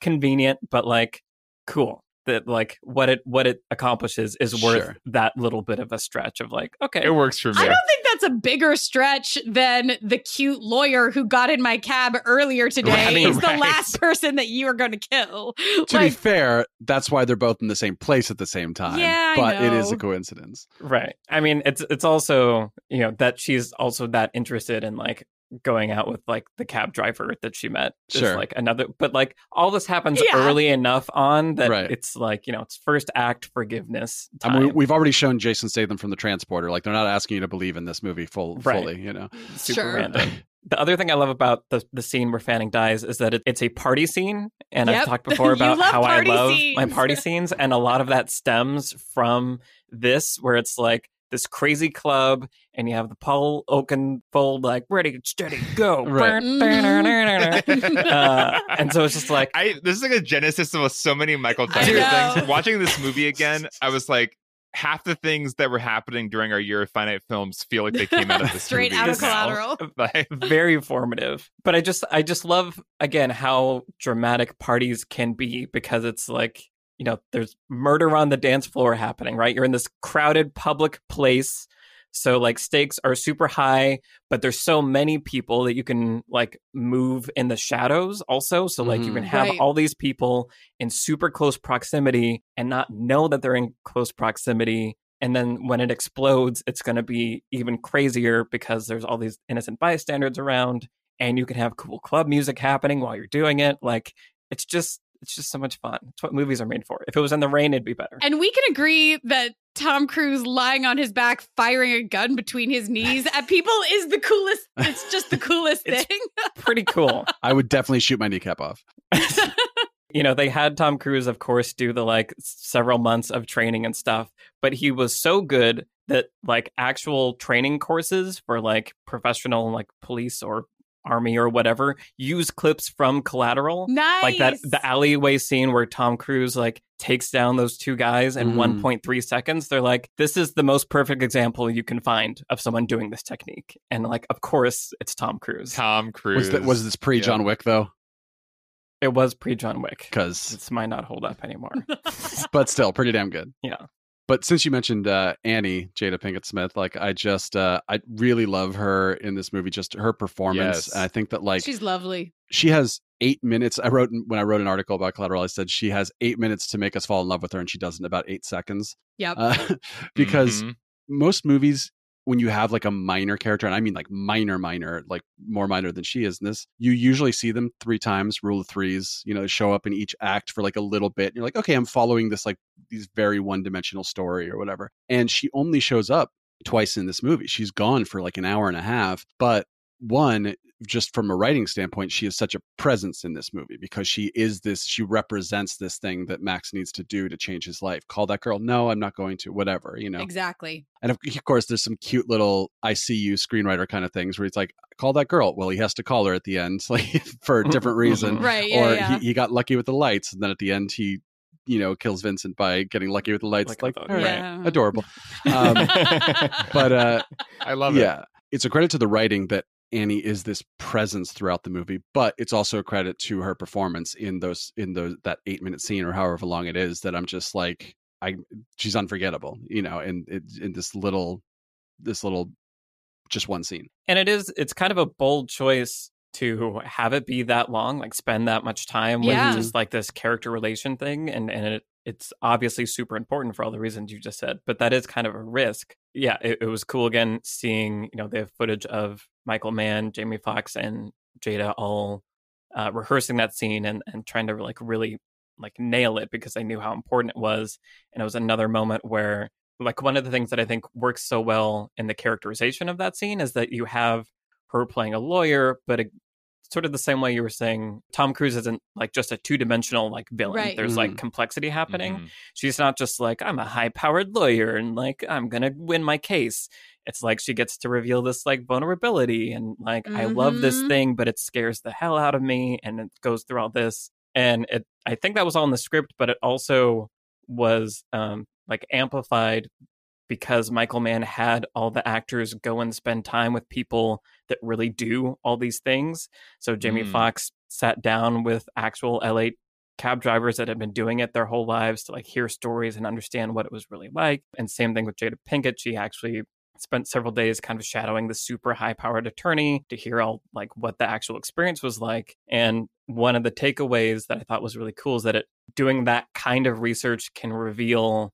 convenient, but like cool. That like what it what it accomplishes is worth Sure. that little bit of a stretch of like, okay. it works for me. I don't think that's a bigger stretch than the cute lawyer who got in my cab earlier today Right, is the last person that you are going to kill. To be fair, that's why they're both in the same place at the same time. Yeah, but it is a coincidence. Right. I mean, it's it's also you know that she's also that interested in like going out with like the cab driver that she met. is, Sure. like another, but like all this happens Yeah. early enough on that Right. it's like you know it's first act forgiveness. I mean, we've already shown Jason Statham from the transporter. Like they're not asking you to believe in this movie full Right. fully. You know, super Sure. random. The other thing I love about the the scene where Fanning dies is that it, it's a party scene, and Yep. I've talked before about how I party love my party scenes, and a lot of that stems from this, where it's like this crazy club, and you have the Paul Oakenfold like ready, steady, go, Right. uh, and so it's just like I this is like a genesis of so many Michael I things. Watching this movie again, I was like, half the things that were happening during our year of finite films feel like they came out of this Straight movie out of collateral. Very formative. But I just I just love again how dramatic parties can be because it's like, you know, there's murder on the dance floor happening, right? You're in this crowded public place. So like stakes are super high, but there's so many people that you can like move in the shadows also. So like you can Mhm. have Right. all these people in super close proximity and not know that they're in close proximity. And then when it explodes, it's going to be even crazier because there's all these innocent bystanders around and you can have cool club music happening while you're doing it. Like it's just, it's just so much fun. It's what movies are made for. If it was in the rain, it'd be better. And we can agree that Tom Cruise lying on his back, firing a gun between his knees at people is the coolest. It's just the coolest It's- thing. Pretty cool. I would definitely shoot my kneecap off. you know, they had Tom Cruise, of course, do the like several months of training and stuff, but he was so good that like actual training courses for like professional like police or army or whatever use clips from collateral nice. like that the alleyway scene where tom cruise like takes down those two guys in Mhm. 1.3 seconds they're like this is the most perfect example you can find of someone doing this technique and like of course it's tom cruise Tom Cruise Was, that, was this pre John Wick though? it was pre john wick Because, this might not hold up anymore but still, pretty damn good. Yeah. But since you mentioned uh, Annie Jada Pinkett Smith, like I just uh, I really love her in this movie. Just her performance. Yes. And I think that like She's lovely. she has eight minutes. I wrote when I wrote an article about Collateral. I said she has eight minutes to make us fall in love with her, and she does in about eight seconds. Yep. Uh, because Mhm. most movies when you have like a minor character and i mean like minor minor like more minor than she is in this you usually see them three times rule of threes you know show up in each act for like a little bit you're like okay i'm following this like these very one dimensional story or whatever and she only shows up twice in this movie. She's gone for like an hour and a half but one just from a writing standpoint she is such a presence in this movie because she is this she represents this thing that max needs to do to change his life call that girl no i'm not going to whatever you know Exactly. and of, of course, there's some cute little I see you screenwriter kind of things where he's like, call that girl. Well, he has to call her at the end like for a different reason. Right. Yeah. or yeah. He, he got lucky with the lights. And then at the end, he you know kills Vincent by getting lucky with the lights. Like Like, with all the- right, Yeah. adorable. Um, but uh, I love it. yeah, it's a credit to the writing that Annie is this presence throughout the movie, but it's also a credit to her performance in those in those that eight minute scene or however long it is. That I'm just like, I she's unforgettable, you know, in in, in this little this little just one scene. and it is it's kind of a bold choice to have it be that long like spend that much time with just like this character relation thing and and it, it's obviously super important for all the reasons you just said but that is kind of a risk yeah it, it was cool again seeing you know they have footage of michael mann jamie Foxx, and jada all uh, rehearsing that scene and and trying to like really like nail it because i knew how important it was and it was another moment where like one of the things that I think works so well in the characterization of that scene is that you have her playing a lawyer, but sort of the same way you were saying Tom Cruise isn't like just a two dimensional like villain. Right. There's like Mhm. complexity happening. Mhm. She's not just like I'm a high powered lawyer and like I'm gonna win my case. It's like she gets to reveal this like vulnerability and like I love this Mhm. thing, but it scares the hell out of me, and it goes through all this. And it, I think that was all in the script, but it also was um, like amplified because Michael Mann had all the actors go and spend time with people that really do all these things. So Jamie Mm. Foxx sat down with actual LA cab drivers that had been doing it their whole lives to like hear stories and understand what it was really like. And same thing with Jada Pinkett. She actually spent several days kind of shadowing the super high powered attorney to hear all like what the actual experience was like. And one of the takeaways that I thought was really cool is that it doing that kind of research can reveal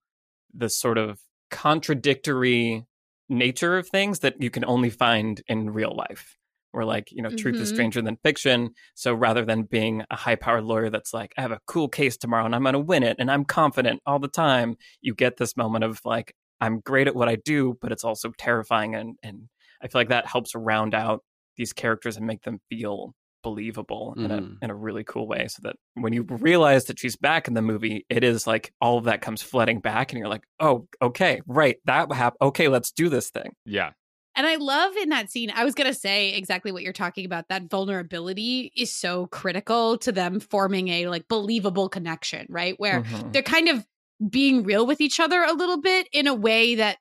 the sort of contradictory nature of things that you can only find in real life. Where like, you know, truth is Mhm. stranger than fiction. So rather than being a high powered lawyer that's like, I have a cool case tomorrow and I'm gonna win it and I'm confident all the time, you get this moment of like, I'm great at what I do, but it's also terrifying and and I feel like that helps round out these characters and make them feel believable in a Mhm. in a really cool way so that when you realize that she's back in the movie it is like all of that comes flooding back and you're like oh okay right that happened okay let's do this thing Yeah. And I love in that scene, I was going to say exactly what you're talking about. That vulnerability is so critical to them forming a like believable connection, right? Where Mhm. they're kind of being real with each other a little bit in a way that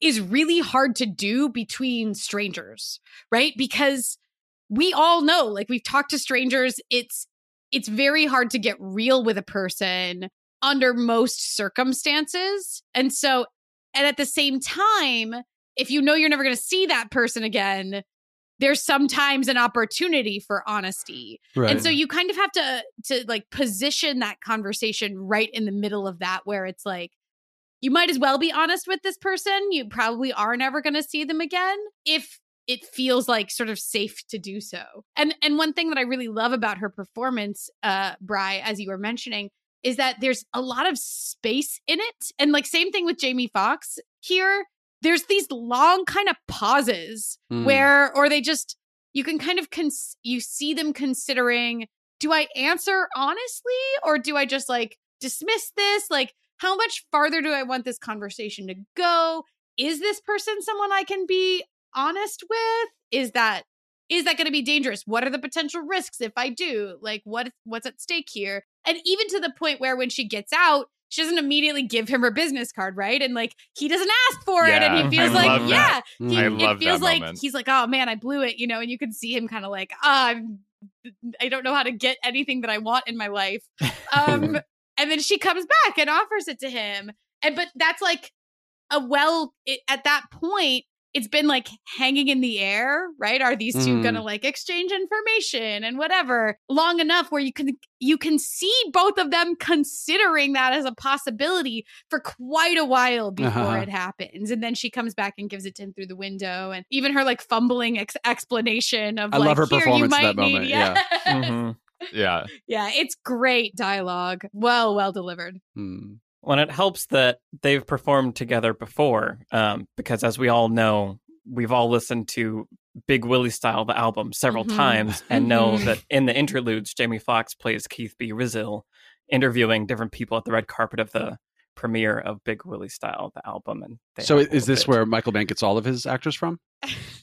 is really hard to do between strangers, right? Because we all know, like we've talked to strangers, it's it's very hard to get real with a person under most circumstances. And so and at the same time, if you know you're never going to see that person again, there's sometimes an opportunity for honesty. Right. And so you kind of have to to like position that conversation right in the middle of that where it's like you might as well be honest with this person. You probably are never going to see them again if it feels like sort of safe to do so. And and one thing that I really love about her performance uh Bry as you were mentioning is that there's a lot of space in it. And like same thing with Jamie Foxx here. There's these long kind of pauses Mm. where or they just you can kind of cons- you see them considering do I answer honestly or do I just like dismiss this? Like how much farther do I want this conversation to go? Is this person someone I can be honest with? Is that is that going to be dangerous? What are the potential risks if I do? Like what what's at stake here? And even to the point where when she gets out, she doesn't immediately give him her business card, right? And like he doesn't ask for it and he feels I like, yeah, he, I it feels like moment. he's like, oh man, I blew it, you know, and you can see him kind of like, ah, I'm, I don't know how to get anything that I want in my life. Um, and then she comes back and offers it to him, and but that's like a well it, at that point. It's been like hanging in the air, right? Are these 2 Mhm. gonna like exchange information and whatever long enough where you can you can see both of them considering that as a possibility for quite a while before Uh-huh. it happens. And then she comes back and gives it to him through the window. And even her like fumbling ex- explanation of I like, love her "Here, you performance in might that need-" moment, Yeah. Mhm. Yeah. yeah, it's great dialogue. Well, well delivered. Mm. When it helps that they've performed together before, um, because as we all know, we've all listened to Big Willie Style, the album, several Mhm. times, and know Mhm. that in the interludes, Jamie Foxx plays Keith B. Rizil, interviewing different people at the red carpet of the premiere of Big Willie Style, the album. And So is this bit. where Michael Mann gets all of his actors from?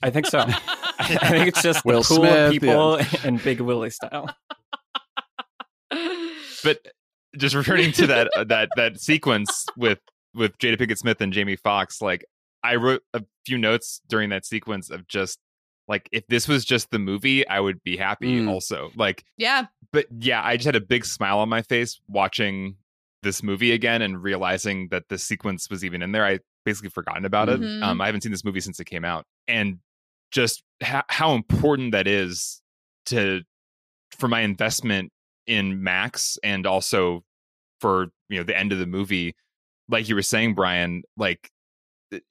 I think so? I think it's just Will the cool Smith, people and Big Willie Style. But just returning to that uh, that that sequence with with Jada Pinkett Smith and Jamie Foxx, like I wrote a few notes during that sequence of just like if this was just the movie, I would be happy. Mm. Also, like, Yeah. but yeah, I just had a big smile on my face watching this movie again and realizing that the sequence was even in there. I basically forgotten about it. Mhm. Um, I haven't seen this movie since it came out, and just ha- how important that is to for my investment in Max and also for you know the end of the movie. Like you were saying, Brian, like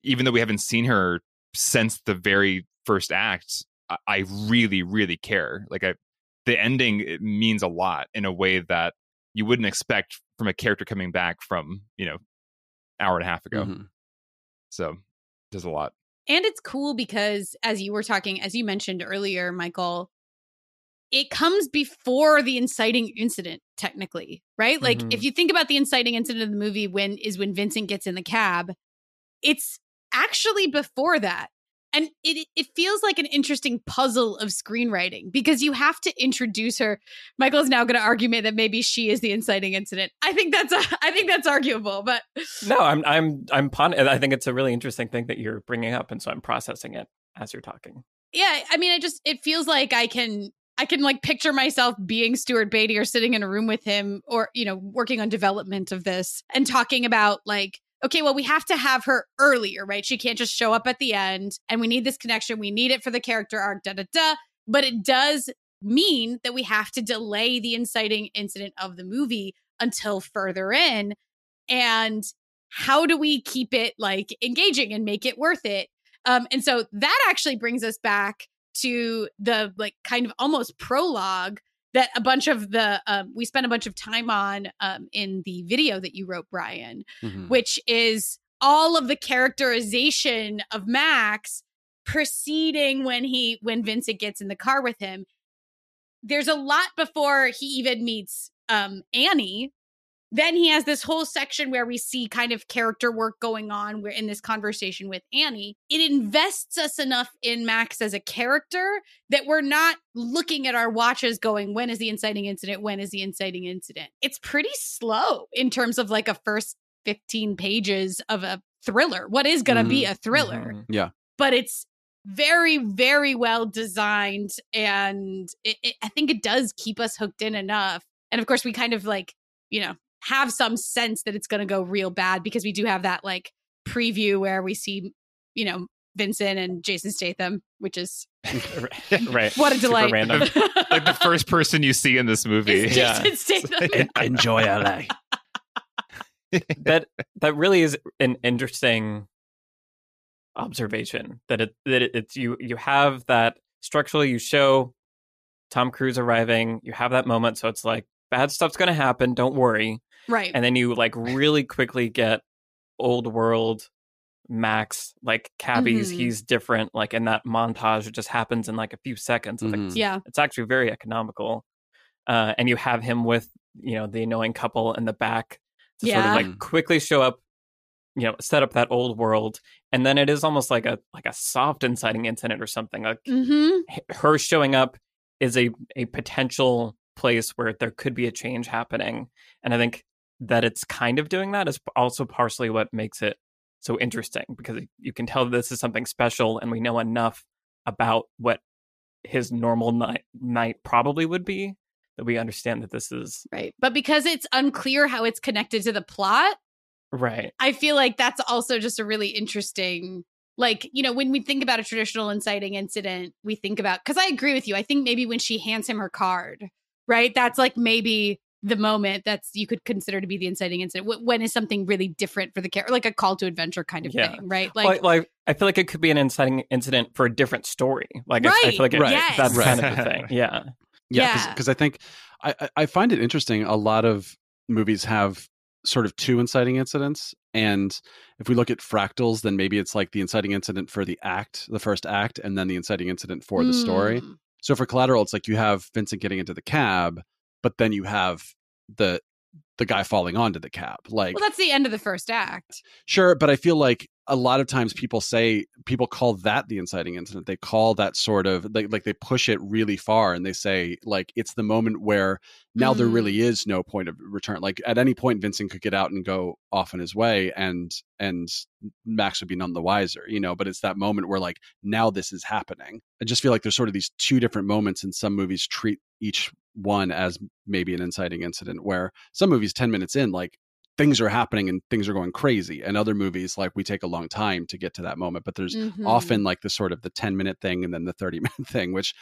even though we haven't seen her since the very first act, I, I really, really care. Like I, the ending it means a lot in a way that you wouldn't expect from a character coming back from you know hour and a half ago. Mhm. So does a lot. And it's cool because, as you were talking, as you mentioned earlier, Michael, it comes before the inciting incident, technically, right? Like, Mhm. if you think about the inciting incident of the movie, when is when Vincent gets in the cab, it's actually before that. And it it feels like an interesting puzzle of screenwriting because you have to introduce her. Michael is now going to argue me that maybe she is the inciting incident. I think that's a, I think that's arguable, but No, I'm I'm I'm pon- I think it's a really interesting thing that you're bringing up, and so I'm processing it as you're talking. yeah i mean i just it feels like i can i can like picture myself being stuart beattie or sitting in a room with him or you know working on development of this and talking about like okay well we have to have her earlier right? She can't just show up at the end and we need this connection. We need it for the character arc da da da. But it does mean that we have to delay the inciting incident of the movie until further in. And how do we keep it like engaging and make it worth it? Um, and so that actually brings us back to the like kind of almost prologue that a bunch of the um, we spent a bunch of time on um, in the video that you wrote, Brian, Mhm. which is all of the characterization of Max preceding when he when Vincent gets in the car with him. There's a lot before he even meets um, Annie. Then he has this whole section where we see kind of character work going on where in this conversation with Annie. It invests us enough in Max as a character that we're not looking at our watches going, when is the inciting incident? When is the inciting incident? It's pretty slow in terms of like a first 15 pages of a thriller. What is going to be a thriller? Mhm. but it's very very well designed and it, it, i think it does keep us hooked in enough and of course we kind of like you know have some sense that it's going to go real bad because we do have that like preview where we see you know vincent and jason statham which is right. what a Super delight random. like the first person you see in this movie. It's Yeah. jason statham Enjoy LA. that that really is an interesting observation that it that it, it's you you have that structurally you show Tom Cruise arriving you have that moment so it's like bad stuff's going to happen don't worry right and then you like really quickly get old world Max like cabbies Mhm. he's different like in that montage it just happens in like a few seconds It's like, yeah it's actually very economical. Uh, and you have him with, you know, the annoying couple in the back to Yeah. sort of like quickly show up, you know, set up that old world. And then it is almost like a like a soft inciting incident or something. Like mm-hmm her showing up is a a potential place where there could be a change happening. And I think that it's kind of doing that is also partially what makes it so interesting because you can tell this is something special and we know enough about what his normal night night probably would be that we understand that this is right but because it's unclear how it's connected to the plot right I feel like that's also just a really interesting like, you know, when we think about a traditional inciting incident, we think about cuz I agree with you. I think maybe when she hands him her card, right? That's like maybe the moment that's you could consider to be the inciting incident. When is something really different for the character, like a call to adventure kind of Yeah. thing, right? like, Like, like I feel like it could be an inciting incident for a different story. Like I- I, feel like it, right, yes. that's kind of Right. the thing. Yeah. Yeah, Yeah. because I think I, I- I find it interesting. A lot of movies have sort of two inciting incidents, and if we look at fractals, then maybe it's like the inciting incident for the act, the first act, and then the inciting incident for the story. Mm. So for collateral, it's like you have Vincent getting into the cab, but then you have the the guy falling onto the cab. Like Well, that's the end of the first act. Sure, but I feel like a lot of times people say people call that the inciting incident. They call that sort of like, like they push it really far and they say like it's the moment where now mm. there really is no point of return. Like at any point vincent could get out and go off on his way and and max would be none the wiser you know but it's that moment where like now this is happening. I just feel like there's sort of these two different moments and some movies treat each one as maybe an inciting incident where some movies 10 minutes in like things are happening and things are going crazy and other movies like we take a long time to get to that moment but there's mm-hmm. often like the sort of the 10 minute thing and then the 30 minute thing which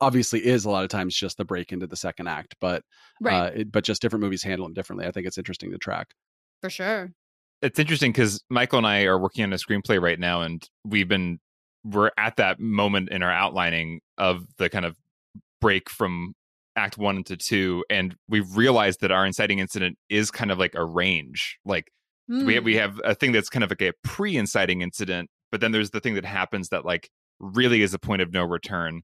obviously is a lot of times just the break into the second act but right. uh, it, but just different movies handle them differently i think it's interesting to track for sure it's interesting because michael and i are working on a screenplay right now and we've been we're at that moment in our outlining of the kind of break from act one into two and we've realized that our inciting incident is kind of like a range like mm. we, we hmm. have a thing that's kind of like a pre-inciting incident but then there's the thing that happens that like really is a point of no return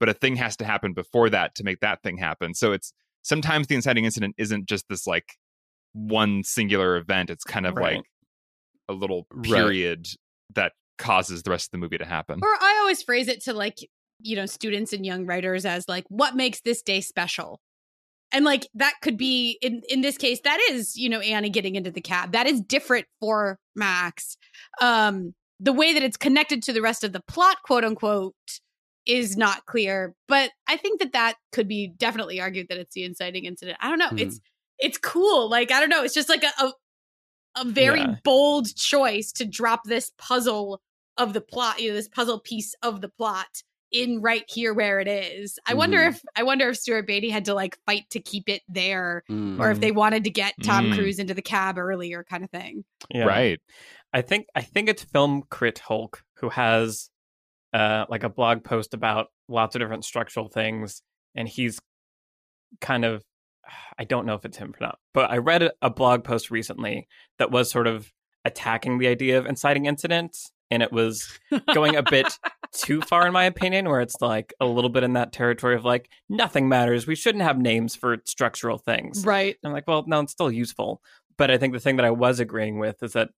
but a thing has to happen before that to make that thing happen so it's sometimes the inciting incident isn't just this like one singular event it's kind of right. like a little period right. that causes the rest of the movie to happen or i always phrase it to like you know students and young writers as like what makes this day special? And like that could be in in this case that is you know annie getting into the cab. That is different for max. Um the way that it's connected to the rest of the plot quote unquote is not clear but i think that that could be definitely argued that it's the inciting incident. I don't know. Mm. it's it's cool. Like i don't know. It's just like a a, a very yeah. bold choice to drop this puzzle of the plot you know this puzzle piece of the plot in right here where it is. I mm. wonder mm-hmm. if I wonder if Stuart Beattie had to like fight to keep it there, mm. or if they wanted to get Tom mm. Cruise into the cab earlier, kind of thing. Yeah. Right. I think I think it's Film Crit Hulk who has uh like a blog post about lots of different structural things, and he's kind of I don't know if it's him or not, but I read a blog post recently that was sort of attacking the idea of inciting incidents and it was going a bit too far in my opinion where it's like a little bit in that territory of like nothing matters. We shouldn't have names for structural things. Right. And i'm like well no it's still useful. But i think the thing that i was agreeing with is that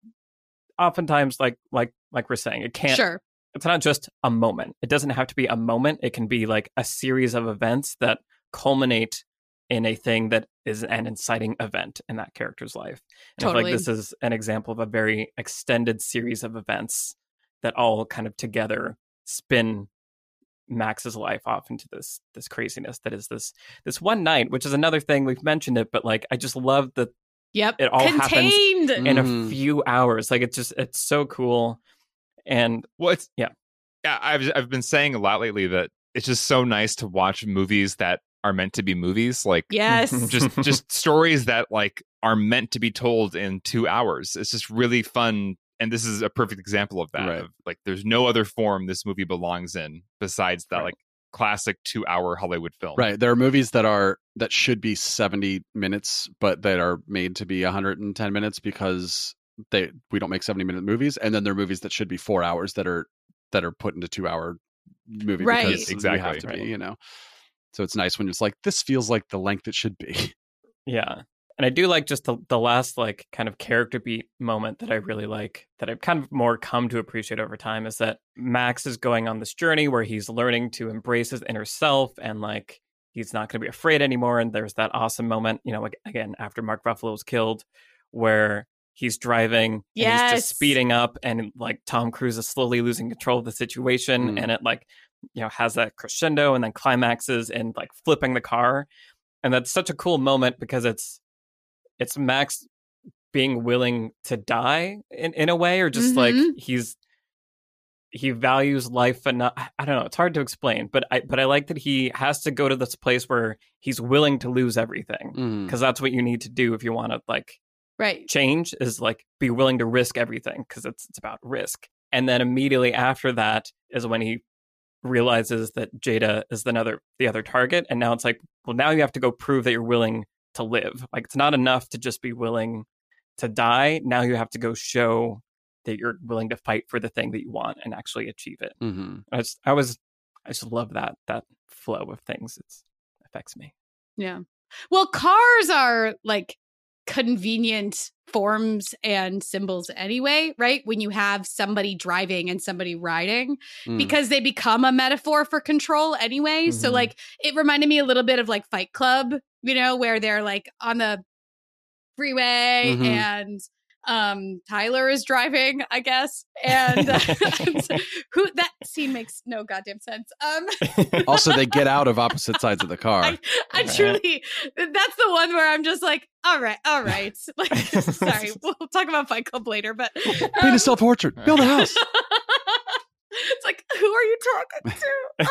oftentimes like like like we're saying it can't sure. it's not just a moment. It doesn't have to be a moment. It can be like a series of events that culminate in a thing that is an inciting event in that character's life. And totally. I feel like this is an example of a very extended series of events that all kind of together spin Max's life off into this this craziness that is this this one night, which is another thing we've mentioned it, but like I just love that. Yep, it all Contained. happens in mm. a few hours. Like it's just it's so cool, and well, it's yeah, yeah. I've I've been saying a lot lately that it's just so nice to watch movies that are meant to be movies. Like yes, just just stories that like are meant to be told in two hours. It's just really fun and this is a perfect example of that. Right. Of, like, there's no other form this movie belongs in besides that right. like classic two hour Hollywood film. Right. There are movies that are that should be 70 minutes, but that are made to be 110 minutes because they we don't make 70 minute movies, and then there are movies that should be four hours that are that are put into two hour movie right. because exactly have to right. be, you know. So it's nice when it's like this feels like the length it should be. Yeah and I do like just the the last like kind of character beat moment that I really like that I've kind of more come to appreciate over time is that Max is going on this journey where he's learning to embrace his inner self and like he's not going to be afraid anymore. And there's that awesome moment, you know, like again after Mark Ruffalo was killed, where he's driving yes. and he's just speeding up and like Tom Cruise is slowly losing control of the situation mm. and it like you know has that crescendo and then climaxes and like flipping the car and that's such a cool moment because it's it's Max being willing to die in, in a way, or just mm-hmm. like he's he values life enough. I don't know. It's hard to explain, but I but I like that he has to go to this place where he's willing to lose everything because mm. that's what you need to do if you want to like right change is like be willing to risk everything because it's it's about risk. And then immediately after that is when he realizes that Jada is the other the other target, and now it's like, well, now you have to go prove that you're willing to live. Like it's not enough to just be willing to die. Now you have to go show that you're willing to fight for the thing that you want and actually achieve it. Mm-hmm. I, just, I was, I just love that that flow of things. It affects me. Yeah. Well, cars are like convenient forms and symbols anyway, right? When you have somebody driving and somebody riding, Mm. because they become a metaphor for control anyway. So, Mhm. like, it reminded me a little bit of like Fight Club, you know, where they're like on the freeway Mhm. and um Tyler is driving, I guess. And who that scene makes no goddamn sense. Um also, they get out of opposite sides of the car. I, I truly that's the one where I'm just like, all right, all right. Like sorry, we'll talk about Fight Club later, but Paint um, a self portrait. Build a house. it's like, who are you talking to?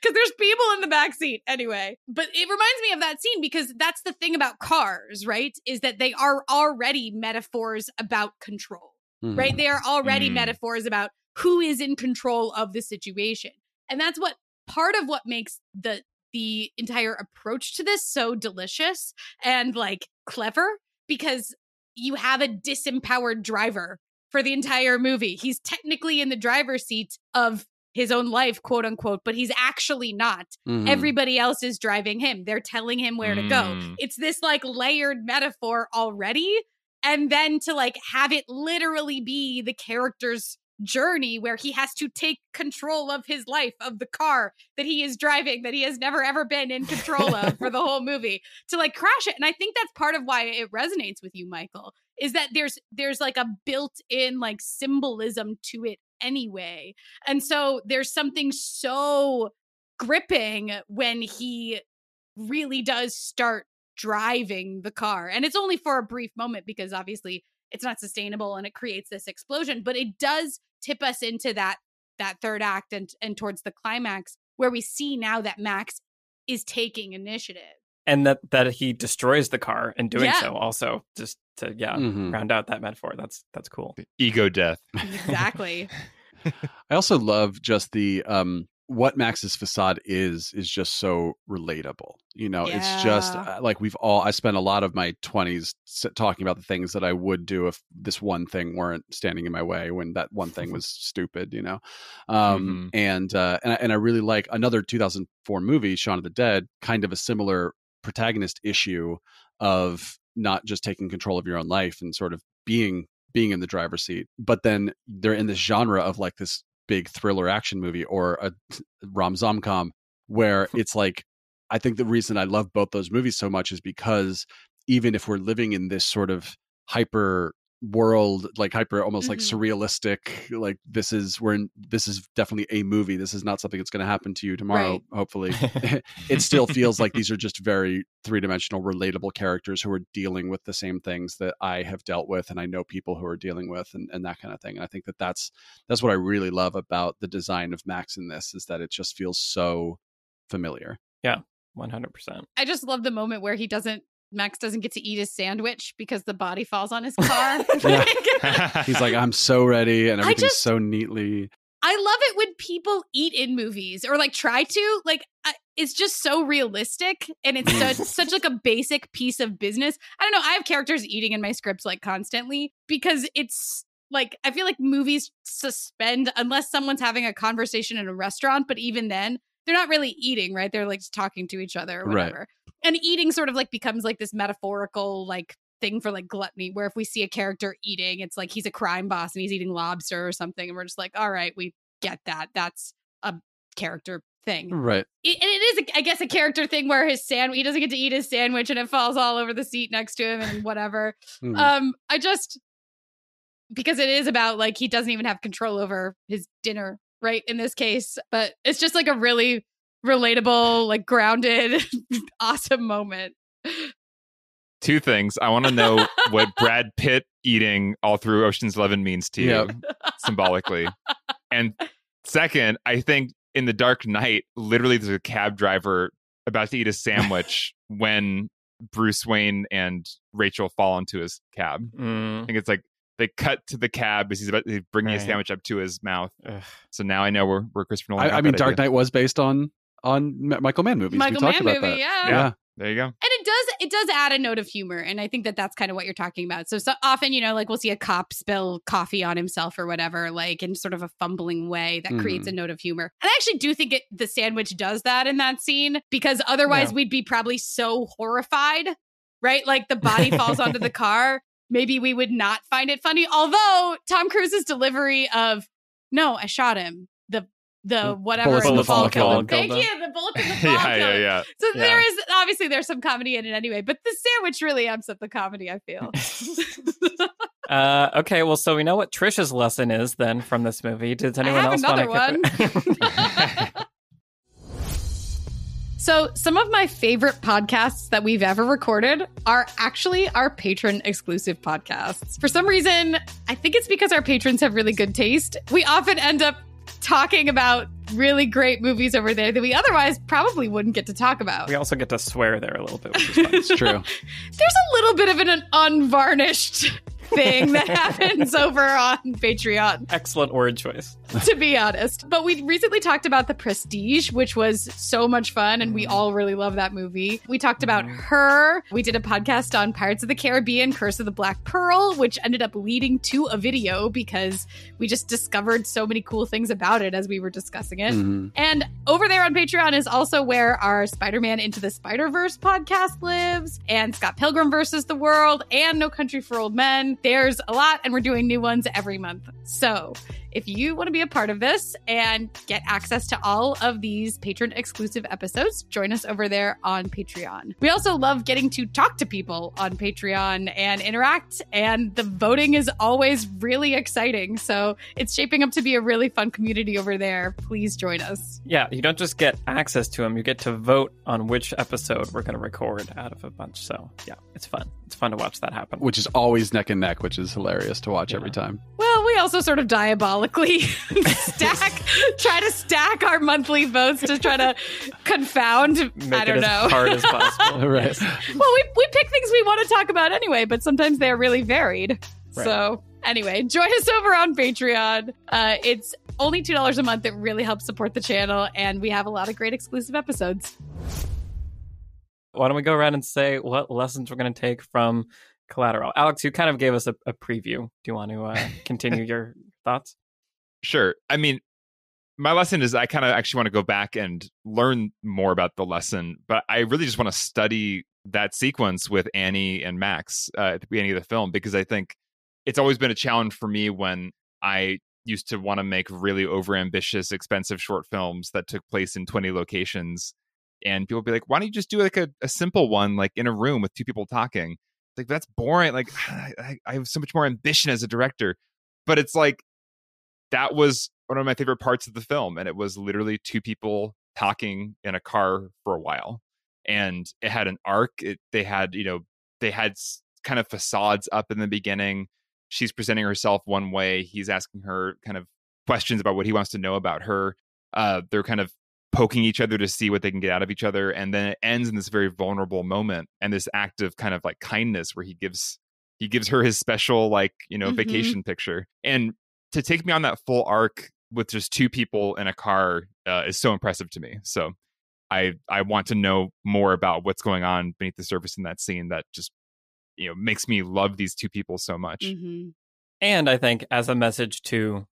Because there's people in the back seat anyway. But it reminds me of that scene because that's the thing about cars, right? Is that they are already metaphors about control, Mhm. right? They are already Mm. metaphors about who is in control of the situation. And that's what part of what makes the the entire approach to this so delicious and like clever because you have a disempowered driver for the entire movie. He's technically in the driver's seat of his own life, quote unquote, but he's actually not. Mhm. Everybody else is driving him. They're telling him where to go. Mm. It's this like layered metaphor already. And then to like have it literally be the character's journey where he has to take control of his life, of the car that he is driving, that he has never ever been in control of for the whole movie, to like crash it. And I think that's part of why it resonates with you, Michael, is that there's there's like a built-in like symbolism to it anyway. And so there's something so gripping when he really does start driving the car. And it's only for a brief moment because obviously it's not sustainable and it creates this explosion, but it does tip us into that that third act and and towards the climax where we see now that Max is taking initiative. and that that he destroys the car in doing Yeah. so also just to yeah Mhm. round out that metaphor that's that's cool Ego death. Exactly. I also love just the um what Max's facade is is just so relatable. You know, it's just uh, like we've all I spent a lot of my 20s talking about the things that I would do if this one thing weren't standing in my way when that one thing was stupid, you know. Um and uh and I, and I really like another 2004 movie Shaun of the Dead, kind of a similar protagonist issue of not just taking control of your own life and sort of being being in the driver's seat but then they're in this genre of like this big thriller action movie or a rom com where it's like i think the reason i love both those movies so much is because even if we're living in this sort of hyper world like hyper almost like Mhm. surrealistic like this is we're in this is definitely a movie this is not something that's going to happen to you tomorrow Right. hopefully it still feels like these are just very three-dimensional relatable characters who are dealing with the same things that i have dealt with and i know people who are dealing with and, and that kind of thing and i think that that's that's what i really love about the design of max in this is that it just feels so familiar yeah 100% I just love the moment where he doesn't Max doesn't get to eat his sandwich because the body falls on his car. He's like i'm so ready and I everything's just- so neatly I love it when people eat in movies or like try to. Like I, it's just so realistic and it's mm. such such like a basic piece of business. I don't know. I have characters eating in my scripts like constantly because it's like I feel like movies suspend unless someone's having a conversation in a restaurant, but even then they're not really eating, right? They're like talking to each other or Right. And eating sort of like becomes like this metaphorical like thing for like gluttony where if we see a character eating it's like he's a crime boss and he's eating lobster or something and we're just like all right we get that. That's a character thing. Right. It, and it is I guess a character thing where his sandwich he doesn't get to eat his sandwich and it falls all over the seat next to him and whatever. Mhm. um i just because it is about like he doesn't even have control over his dinner right in this case but it's just like a really relatable like grounded awesome moment Two things. I want to know what Brad Pitt eating all through Ocean's Eleven means to you Yep. symbolically. And second, I think in The Dark Knight, literally there's a cab driver about to eat a sandwich when Bruce Wayne and Rachel fall into his cab. I Mm, think it's like they cut to the cab as he's about to bring a Right. sandwich up to his mouth. ugh. So now I know where, where Christopher Nolan. I, I mean that dark idea. knight was based on on Ma- michael mann movies Michael we talked Mann about movie, that yeah. yeah There you go. and it does it does add a note of humor and i think that that's kind of what you're talking about so, so often you know like we'll see a cop spill coffee on himself or whatever like in sort of a fumbling way that creates a mm-hmm. note of humor and i actually do think it the sandwich does that in that scene because otherwise Yeah. we'd be probably so horrified right? Like the body falls onto the car. Maybe we would not find it funny. Although Tom Cruise's delivery of "No, I shot him," the the whatever Bullets in the fall fall killed Thank you. The bullet in the fall yeah, yeah, yeah. So Yeah. there is obviously there's some comedy in it anyway, but the sandwich really amps up the comedy. I feel. Uh, okay, well, so we know what Trisha's lesson is then from this movie. Does anyone have else another want to one. So, some of my favorite podcasts that we've ever recorded are actually our patron exclusive podcasts. For some reason, I think it's because our patrons have really good taste. We often end up talking about really great movies over there that we otherwise probably wouldn't get to talk about. we also get to swear there a little bit, which is fun. It's true. There's a little bit of an unvarnished thing that happens over on Patreon. Excellent word choice. to be honest. But we recently talked about The Prestige, which was so much fun, and we all really love that movie. We talked about her. We did a podcast on Pirates of the Caribbean, Curse of the Black Pearl, which ended up leading to a video because we just discovered so many cool things about it as we were discussing it. Mhm. And over there on Patreon is also where our Spider Man Into the Spider Verse podcast lives, and Scott Pilgrim versus the World, and No Country for Old Men. There's a lot, and we're doing new ones every month. So if you want to be a part of this and get access to all of these patron exclusive episodes, join us over there on Patreon. We also love getting to talk to people on Patreon and interact, and the voting is always really exciting. So it's shaping up to be a really fun community over there. Please join us. Yeah, you don't just get access to them, you get to vote on which episode we're going to record out of a bunch. So, yeah, it's fun. It's fun to watch that happen. Which is always neck and neck, which is hilarious to watch Yeah. every time. Well, we also sort of diabolically stack, try to stack our monthly votes to try to confound. Make I don't it know. as hard as possible. Right. well, we, we pick things we want to talk about anyway, but sometimes they're really varied. Right. So, anyway, join us over on Patreon. Uh, it's only $2 a month. It really helps support the channel, and we have a lot of great exclusive episodes. Why don't we go around and say what lessons we're going to take from Collateral? Alex, you kind of gave us a, a preview. Do you want to uh, continue your thoughts? Sure. I mean, my lesson is I kind of actually want to go back and learn more about the lesson, but I really just want to study that sequence with Annie and Max uh, at the beginning of the film because I think it's always been a challenge for me when I used to want to make really overambitious, expensive short films that took place in 20 locations. And people would be like, why don't you just do like a, a simple one, like in a room with two people talking? Like, that's boring. Like, I- I have so much more ambition as a director. But it's like, that was one of my favorite parts of the film and it was literally two people talking in a car for a while and it had an arc it, they had you know they had kind of facades up in the beginning she's presenting herself one way he's asking her kind of questions about what he wants to know about her uh, they're kind of poking each other to see what they can get out of each other and then it ends in this very vulnerable moment and this act of kind of like kindness where he gives he gives her his special like you know Mhm. vacation picture and to take me on that full arc with just two people in a car uh, is so impressive to me. So I I want to know more about what's going on beneath the surface in that scene that just you know makes me love these two people so much. Mm-hmm. And I think as a message to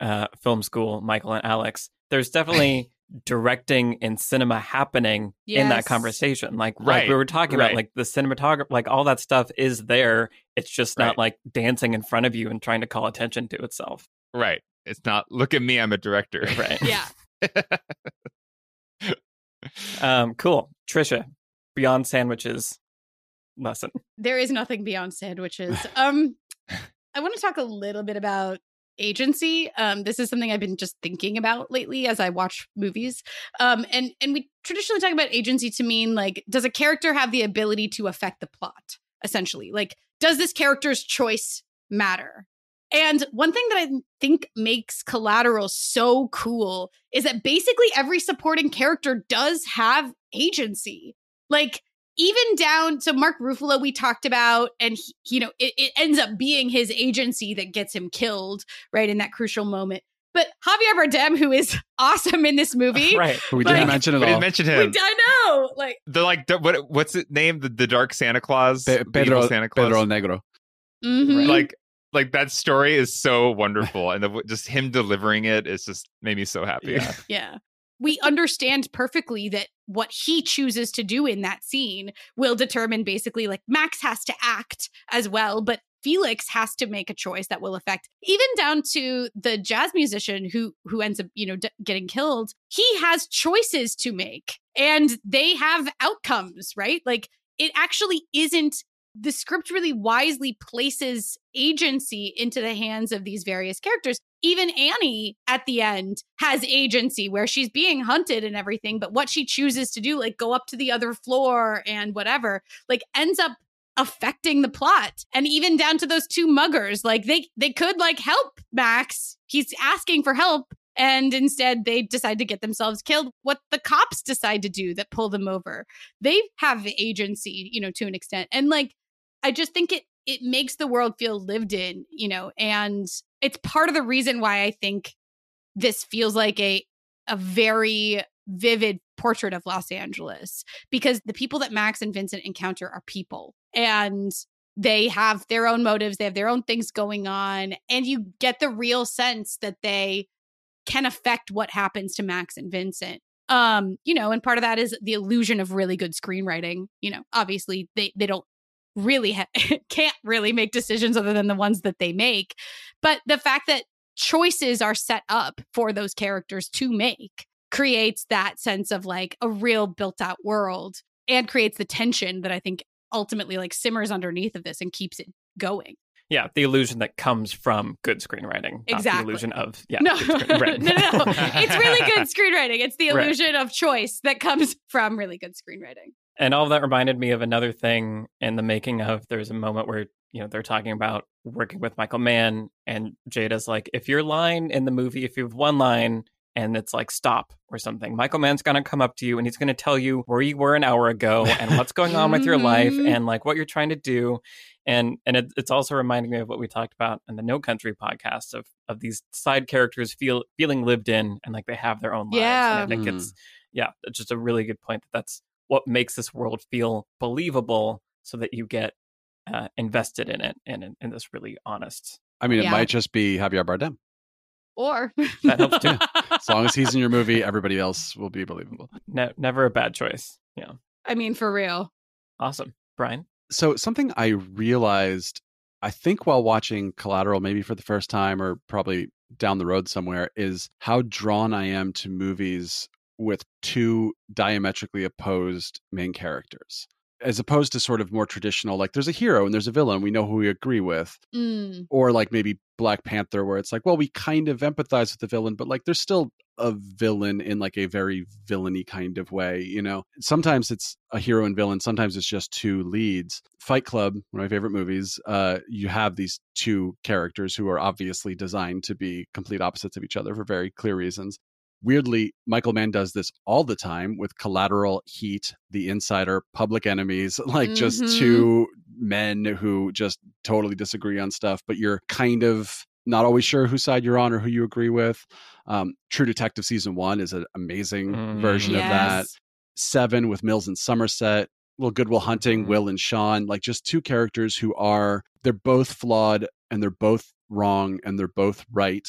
uh, film school, Michael and Alex, there's definitely directing and cinema happening in that conversation. Like, like Right, we were talking right. about, like the cinematography, like all that stuff is there. It's just not Right. like dancing in front of you and trying to call attention to itself. Right. It's not look at me, I'm a director. Right. Yeah. Um, cool. Trisha, Beyond Sandwiches lesson. there is nothing beyond sandwiches. Um, I want to talk a little bit about agency. Um, this is something I've been just thinking about lately as I watch movies. Um, and and we traditionally talk about agency to mean like, does a character have the ability to affect the plot? Essentially, like, does this character's choice matter? And one thing that I think makes Collateral so cool is that basically every supporting character does have agency. Like even down to Mark Ruffalo, we talked about, and he, you know, it, it ends up being his agency that gets him killed, right in that crucial moment. But Javier Bardem, who is awesome in this movie, Right. We didn't Like- mention We it all. didn't mention we, him. I know, like, the like the, what what's it named? The, the Dark Santa Claus. Pe- Pedro, Santa Claus. Pedro Negro. mhm. Like like that story is so wonderful, and the, just him delivering it is just made me so happy. Yeah. yeah. We understand perfectly that what he chooses to do in that scene will determine basically like Max has to act as well, but Felix has to make a choice that will affect even down to the jazz musician who who ends up, you know, d- getting killed. He has choices to make and they have outcomes, right? Like it actually isn't the script really wisely places agency into the hands of these various characters. Even Annie at the end has agency where she's being hunted and everything, but what she chooses to do, like go up to the other floor and whatever, like ends up affecting the plot. And even down to those two muggers like they they could like help max. He's asking for help and instead they decide to get themselves killed. What the cops decide to do that pull them over they have agency you know to an extent. And like I just think it it makes the world feel lived in, you know, and it's part of the reason why I think this feels like a a very vivid portrait of Los Angeles because the people that Max and Vincent encounter are people and they have their own motives, they have their own things going on and you get the real sense that they can affect what happens to Max and Vincent. Um you know and part of that is the illusion of really good screenwriting you know obviously they they don't really ha- can't really make decisions other than the ones that they make. But the fact that choices are set up for those characters to make creates that sense of like a real built out world and creates the tension that I think ultimately like simmers underneath of this and keeps it going. Yeah, the illusion that comes from good screenwriting. Exactly. the illusion of yeah. No, no, no, no. It's really good screenwriting. It's the Right. illusion of choice that comes from really good screenwriting. And all of that reminded me of another thing in the making of. There's a moment where you know they're talking about working with Michael Mann, and Jada's like, if your line in the movie, if you have one line and it's like stop or something, Michael Mann's gonna come up to you and he's gonna tell you where you were an hour ago and what's going on with your life Mhm. and like what you're trying to do. And and it, it's also reminding me of what we talked about in the No Country podcast of of these side characters feel feeling lived in and like they have their own lives. Yeah. And I think it's yeah, it's just a really good point that that's what makes this world feel believable so that you get uh, invested in it and in, in this really honest I mean, it might just be Javier Bardem. Or That helps too. As long as he's in your movie, everybody else will be believable. ne- never a bad choice yeah I mean, for real. awesome brian So something I realized, I think while watching Collateral, maybe for the first time or probably down the road somewhere, is how drawn I am to movies with two diametrically opposed main characters. As opposed to sort of more traditional, like there's a hero and there's a villain, we know who we agree with. Mm. Or like maybe Black Panther, where it's like, well, we kind of empathize with the villain, but like there's still a villain in like a very villainy kind of way, you know. Sometimes it's a hero and villain, sometimes it's just two leads. Fight Club, one of my favorite movies, uh, you have these two characters who are obviously designed to be complete opposites of each other for very clear reasons. Weirdly, Michael Mann does this all the time with Collateral, Heat, The Insider, Public Enemies, like just Mhm. two men who just totally disagree on stuff, but you're kind of not always sure whose side you're on or who you agree with. Um, True Detective season one is an amazing Mm. version of that. Seven with Mills and Somerset, Little Good Will Hunting, Mhm. Will and Sean, like just two characters who are they're both flawed and they're both wrong and they're both right.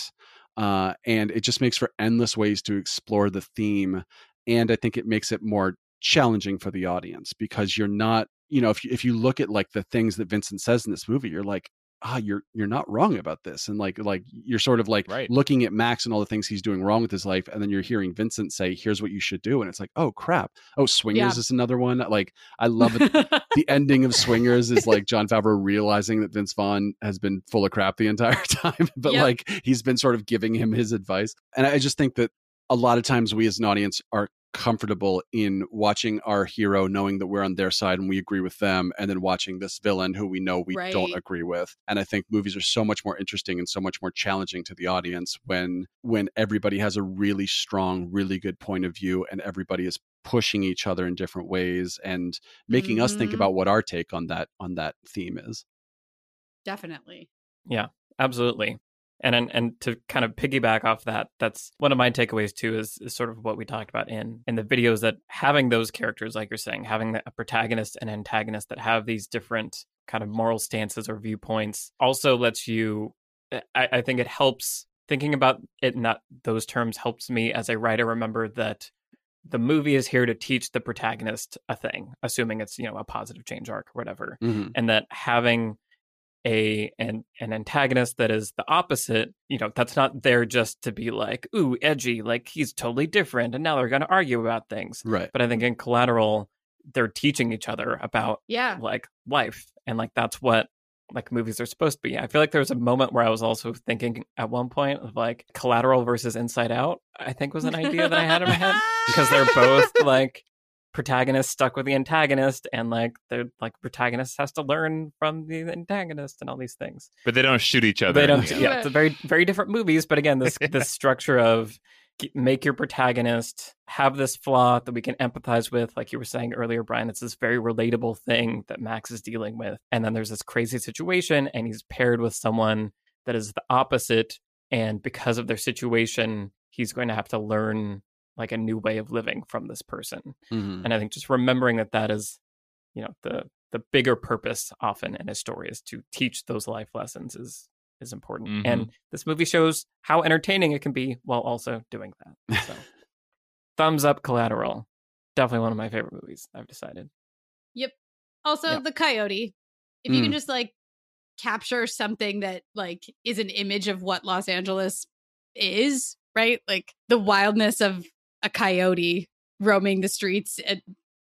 Uh, and it just makes for endless ways to explore the theme. And I think it makes it more challenging for the audience because you're not, you know, if you, if you look at like the things that Vincent says in this movie, you're like, ah, you're you're not wrong about this, and like like you're sort of like Right. looking at Max and all the things he's doing wrong with his life, and then you're hearing Vincent say, "Here's what you should do," and it's like, oh crap, oh Swingers Yeah. is another one. Like I love it. the ending of Swingers is like Jon Favreau realizing that Vince Vaughn has been full of crap the entire time, but Yep. like he's been sort of giving him his advice. And I just think that a lot of times we as an audience are comfortable in watching our hero knowing that we're on their side and we agree with them and then watching this villain who we know we don't agree with and i think movies are so much more interesting and so much more challenging to the audience when when everybody has a really strong really good point of view and everybody is pushing each other in different ways and making us think Mhm. about what our take on that on that theme is Definitely. Yeah. Absolutely and, and and to kind of piggyback off that that's one of my takeaways too is, is sort of what we talked about in in the videos that having those characters like you're saying having a protagonist and antagonist that have these different kind of moral stances or viewpoints also lets you i, I think it helps thinking about it in that those terms helps me as a writer remember that the movie is here to teach the protagonist a thing, assuming it's you know a positive change arc or whatever, Mhm. and that having a an an antagonist that is the opposite, you know, that's not there just to be like, ooh, edgy, like he's totally different, and now they're going to argue about things. Right. But I think in Collateral, they're teaching each other about yeah. like life, and like that's what like movies are supposed to be. I feel like there was a moment where I was also thinking at one point of like Collateral versus Inside Out. I think was an idea that I had in my head because they're both like protagonist stuck with the antagonist and like they're like protagonist has to learn from the antagonist and all these things But they don't shoot each other. they don't end. yeah it's a very very different movies but again this this structure of make your protagonist have this flaw that we can empathize with like you were saying earlier brian it's this very relatable thing that max is dealing with and then there's this crazy situation and he's paired with someone that is the opposite and because of their situation he's going to have to learn like a new way of living from this person Mhm. and i think just remembering that that is you know the the bigger purpose often in a story is to teach those life lessons is is important Mhm. and this movie shows how entertaining it can be while also doing that so thumbs up collateral definitely one of my favorite movies i've decided Yep. Also, Yeah. the coyote. If you can Mm. just like capture something that like is an image of what Los Angeles is, right? Like the wildness of a coyote roaming the streets at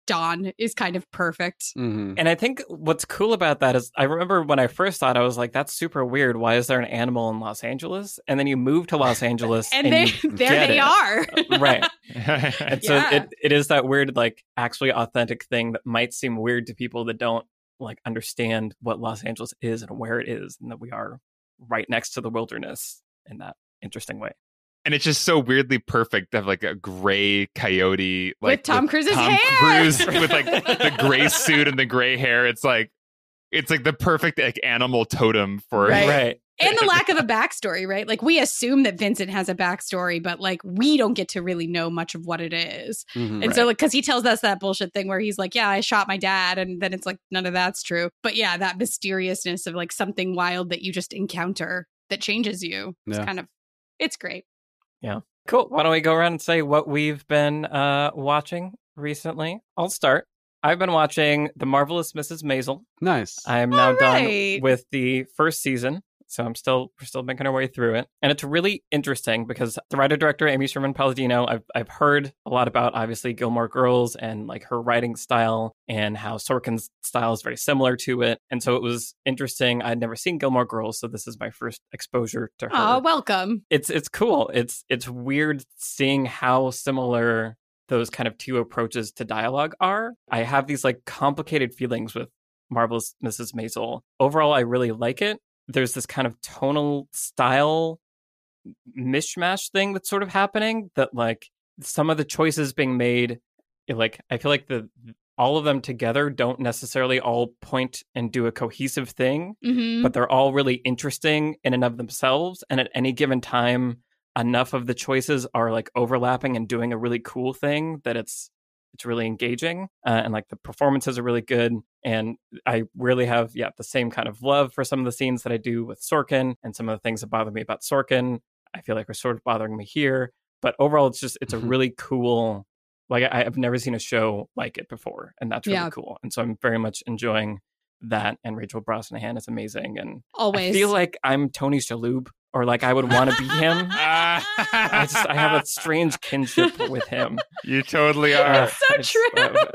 dawn is kind of perfect. Mhm. and i think what's cool about that is i remember when i first thought i was like that's super weird why is there an animal in los angeles and then you move to los angeles And, they there they it. are. right And so Yeah. it, it is that weird, like actually authentic thing that might seem weird to people that don't like understand what Los Angeles is and where it is, and that we are right next to the wilderness in that interesting way. And it's just so weirdly perfect to have like a gray coyote like With Tom Cruise's Tom hair. Cruise with like the gray suit and the gray hair. It's like it's like the perfect like animal totem for Right. right. and the lack of a backstory, right? Like we assume that Vincent has a backstory, but like we don't get to really know much of what it is. Mhm. And so, like, because he tells us that bullshit thing where he's like, "Yeah, I shot my dad," and then it's like none of that's true. But yeah, that mysteriousness of like something wild that you just encounter that changes you. It's Yeah. kind of, it's great. Cool. Why don't we go around and say what we've been uh, watching recently? I'll start. I've been watching The Marvelous Mrs. Maisel. Nice. I am now All right. done with the first season. So I'm still we're still making our way through it. And it's really interesting because the writer director Amy Sherman Palladino, I've I've heard a lot about obviously Gilmore Girls and like her writing style and how Sorkin's style is very similar to it. And so it was interesting. I'd never seen Gilmore Girls, so this is my first exposure to her Oh, welcome. it's it's cool. It's it's weird seeing how similar those kind of two approaches to dialogue are. I have these like complicated feelings with Marvelous Mrs. Maisel. Overall, I really like it. There's this kind of tonal style mishmash thing that's sort of happening that like some of the choices being made like I feel like the all of them together don't necessarily all point and do a cohesive thing hmm but they're all really interesting in and of themselves. And at any given time, enough of the choices are like overlapping and doing a really cool thing that it's it's really engaging. Uh, and like the performances are really good. And I really have yeah the same kind of love for some of the scenes that I do with Sorkin and some of the things that bother me about Sorkin. I feel like are sort of bothering me here. But overall, it's just it's a Mhm. really cool. Like I, I've never seen a show like it before, and that's really Yeah. cool. And so I'm very much enjoying that. And Rachel Brosnahan is amazing, and Always. I feel like I'm Tony Shalhoub, or like I would want to be him. I just I have a strange kinship with him. you totally Uh, are. so it's- true. uh,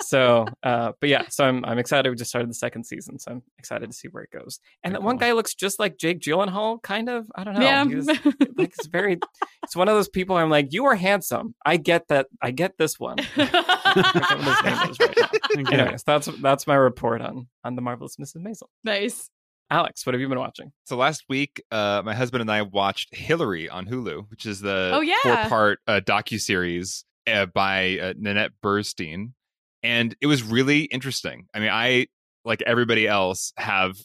so, uh, but yeah, so I'm I'm excited. We just started the second season, so I'm excited to see where it goes. And Very that one guy looks just like Jake Gyllenhaal, kind of. I don't know. yeah. He was- like it's very. It's one of those people. I'm like, you are handsome. I get that. I get this one. what his name is right. Okay. Anyways, that's that's my report on on the marvelous Mrs. Maisel. nice. Alex, what have you been watching? So last week, uh, my husband and I watched Hillary on Hulu, which is the Oh, yeah. four-part uh, docu series uh, by uh, Nanette Burstein, and it was really interesting. I mean, I like everybody else have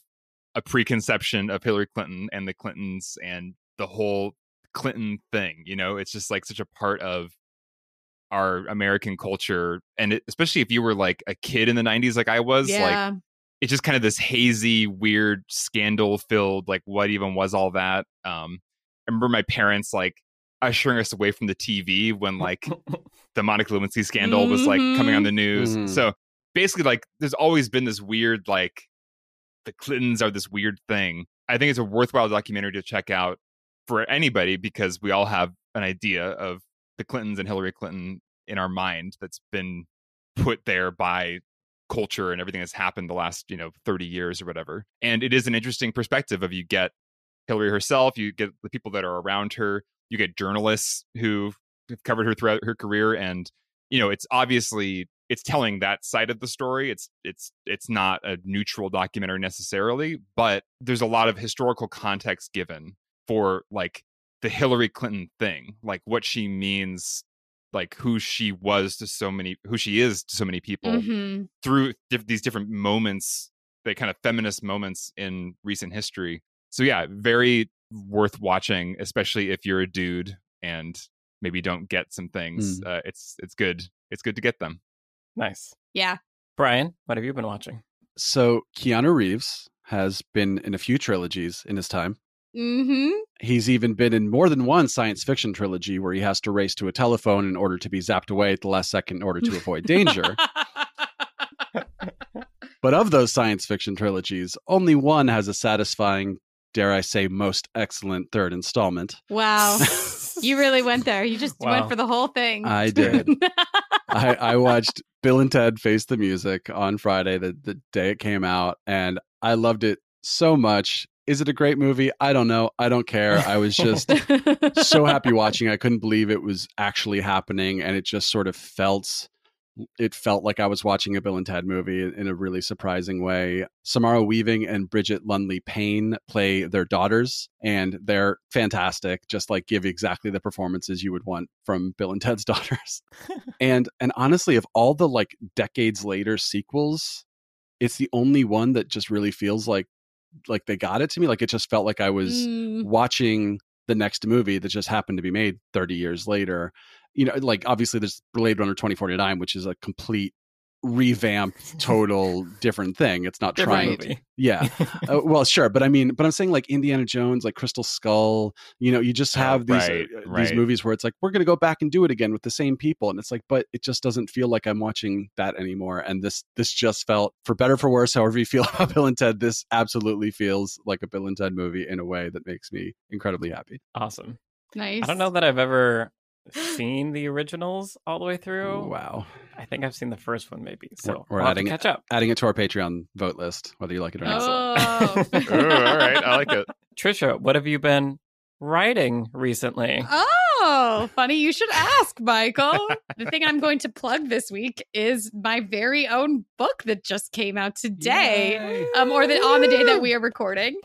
a preconception of Hillary Clinton and the Clintons and the whole Clinton thing. You know, it's just like such a part of our American culture, and it, especially if you were like a kid in the '90s, like I was, like Yeah. It's just kind of this hazy, weird, scandal filled, like what even was all that? Um, I remember my parents like ushering us away from the TV when like the Monica Lewinsky scandal was like coming on the news. Mhm. So basically, like, there's always been this weird like the Clintons are this weird thing. I think it's a worthwhile documentary to check out for anybody because we all have an idea of the Clintons and Hillary Clinton in our mind that's been put there by culture and everything that's happened the last, you know, 30 years or whatever. And it is an interesting perspective of you get Hillary herself, you get the people that are around her, you get journalists who have covered her throughout her career and you know, it's obviously it's telling that side of the story. It's it's it's not a neutral documentary necessarily, but there's a lot of historical context given for like the Hillary Clinton thing, like what she means, like who she was to so many, who she is to so many people Mhm. through diff- these different moments, the kind of feminist moments in recent history. So yeah, very worth watching, especially if you're a dude and maybe don't get some things. Uh, it's it's good. It's good to get them. Nice. Yeah. Brian, what have you been watching? So Keanu Reeves has been in a few trilogies in his time. Mm-hmm. He's even been in more than one science fiction trilogy where he has to race to a telephone in order to be zapped away at the last second in order to avoid danger. But of those science fiction trilogies, only one has a satisfying, dare I say, most excellent third installment. wow. You really went there. You just Wow. went for the whole thing. I did. I, I watched Bill and Ted Face the Music on Friday, the, the day it came out, and I loved it so much. Is it a great movie? I don't know. I don't care. I was just so happy watching. I couldn't believe it was actually happening, and it just sort of felt it felt like I was watching a Bill and Ted movie in a really surprising way. Samara Weaving and Brigette Lundy-Paine play their daughters, and they're fantastic. Just like give exactly the performances you would want from Bill and Ted's daughters. and and honestly, of all the like decades later sequels, it's the only one that just really feels like like they got it to me. Like it just felt like I was Mm. watching the next movie that just happened to be made 30 years later. You know, like obviously there's Blade Runner 2049, which is a complete revamped, total different thing. It's not Different trying. movie. Yeah. Uh, well, sure, but I mean, but I'm saying like Indiana Jones, like Crystal Skull. You know, you just Oh, have these right, uh, these movies where it's like we're going to go back and do it again with the same people, and it's like, but it just doesn't feel like I'm watching that anymore. And this this just felt, for better or for worse, however you feel about Bill and Ted, this absolutely feels like a Bill and Ted movie in a way that makes me incredibly happy. Awesome. nice. I don't know that I've ever seen the originals all the way through. Wow. I think I've seen the first one maybe. So we're we'll have to adding- catch up. Adding it to our Patreon vote list, whether you like it or not. Oh. Ooh, all right, I like it. Trisha, what have you been writing recently? Oh, funny you should ask, Michael. the thing I'm going to plug this week is my very own book that just came out today. Um, or the, on the day that we are recording.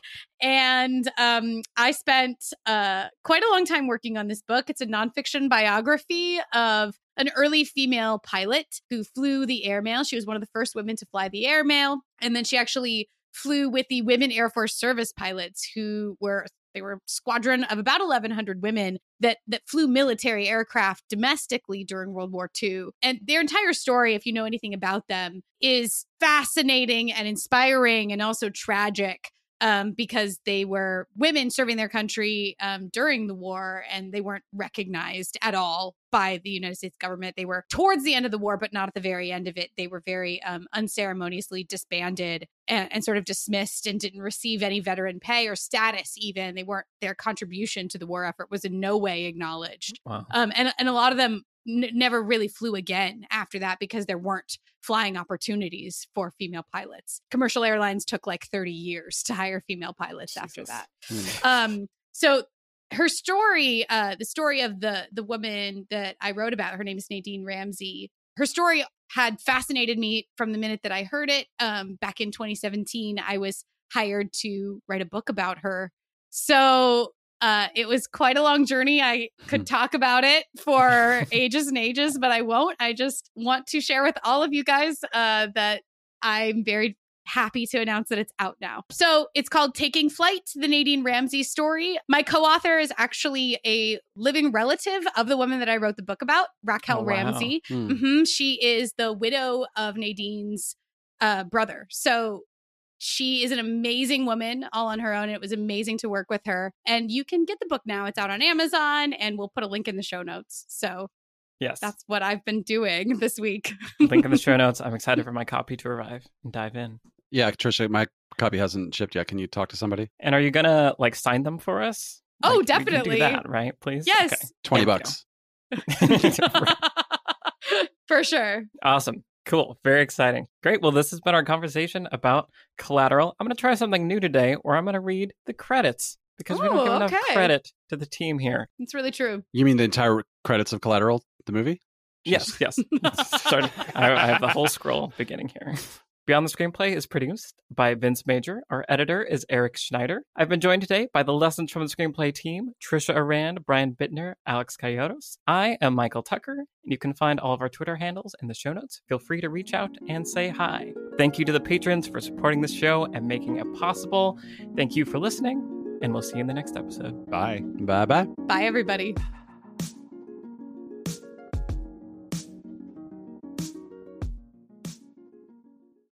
And um, I spent uh, quite a long time working on this book. It's a nonfiction biography of an early female pilot who flew the airmail. She was one of the first women to fly the airmail. And then she actually flew with the Women Air Force Service pilots who were they were a squadron of about 1100 women that that flew military aircraft domestically during World War II. And their entire story if you know anything about them is fascinating and inspiring and also tragic. Um, because they were women serving their country um, during the war and they weren't recognized at all by the United States government. They were towards the end of the war, but not at the very end of it. They were very um, unceremoniously disbanded and, and sort of dismissed and didn't receive any veteran pay or status, even. They weren't, their contribution to the war effort was in no way acknowledged. Wow. Um, and, and a lot of them n- never really flew again after that because there weren't flying opportunities for female pilots. Commercial airlines took like 30 years to hire female pilots after that. Hmm. Um, so her story, uh, the story of the the woman that I wrote about, her name is Nadine Ramsey. Her story had fascinated me from the minute that I heard it. Um, back in 2017, I was hired to write a book about her. So uh, it was quite a long journey. I could talk about it for ages and ages, but I won't. I just want to share with all of you guys uh, that I'm very happy to announce that it's out now. So it's called Taking Flight, the Nadine Ramsey story. My co author is actually a living relative of the woman that I wrote the book about, Raquel Oh, wow. Ramsey. Hmm. hmm She is the widow of Nadine's uh, brother. So She is an amazing woman all on her own. And it was amazing to work with her. And you can get the book now. It's out on Amazon, and we'll put a link in the show notes. So Yes. that's what I've been doing this week. Link in the show notes. I'm excited for my copy to arrive and dive in. Yeah, Trisha, my copy hasn't shipped yet. Can you talk to somebody? And are you gonna like sign them for us? Oh, Like, we can do definitely. that, right? Please. Yes. 20 Thank bucks. Okay. For sure. awesome. Cool. Very exciting. Great. Well, this has been our conversation about collateral. I'm going to try something new today where I'm going to read the credits because we don't Ooh, give oh, enough credit to the team here. It's really true. You mean the entire credits of Collateral, the movie? Yes, yes. Sorry. I, I have the whole scroll beginning here. Beyond the Screenplay is produced by Vince Major. Our editor is Eric Schneider. I've been joined today by the Lessons from the Screenplay team, Trisha Arand, Brian Bittner, Alex Coyotes. I am Michael Tucker, and you can find all of our Twitter handles in the show notes. Feel free to reach out and say hi. Thank you to the patrons for supporting this show and making it possible. Thank you for listening, and we'll see you in the next episode. Bye. Bye bye. Bye, everybody.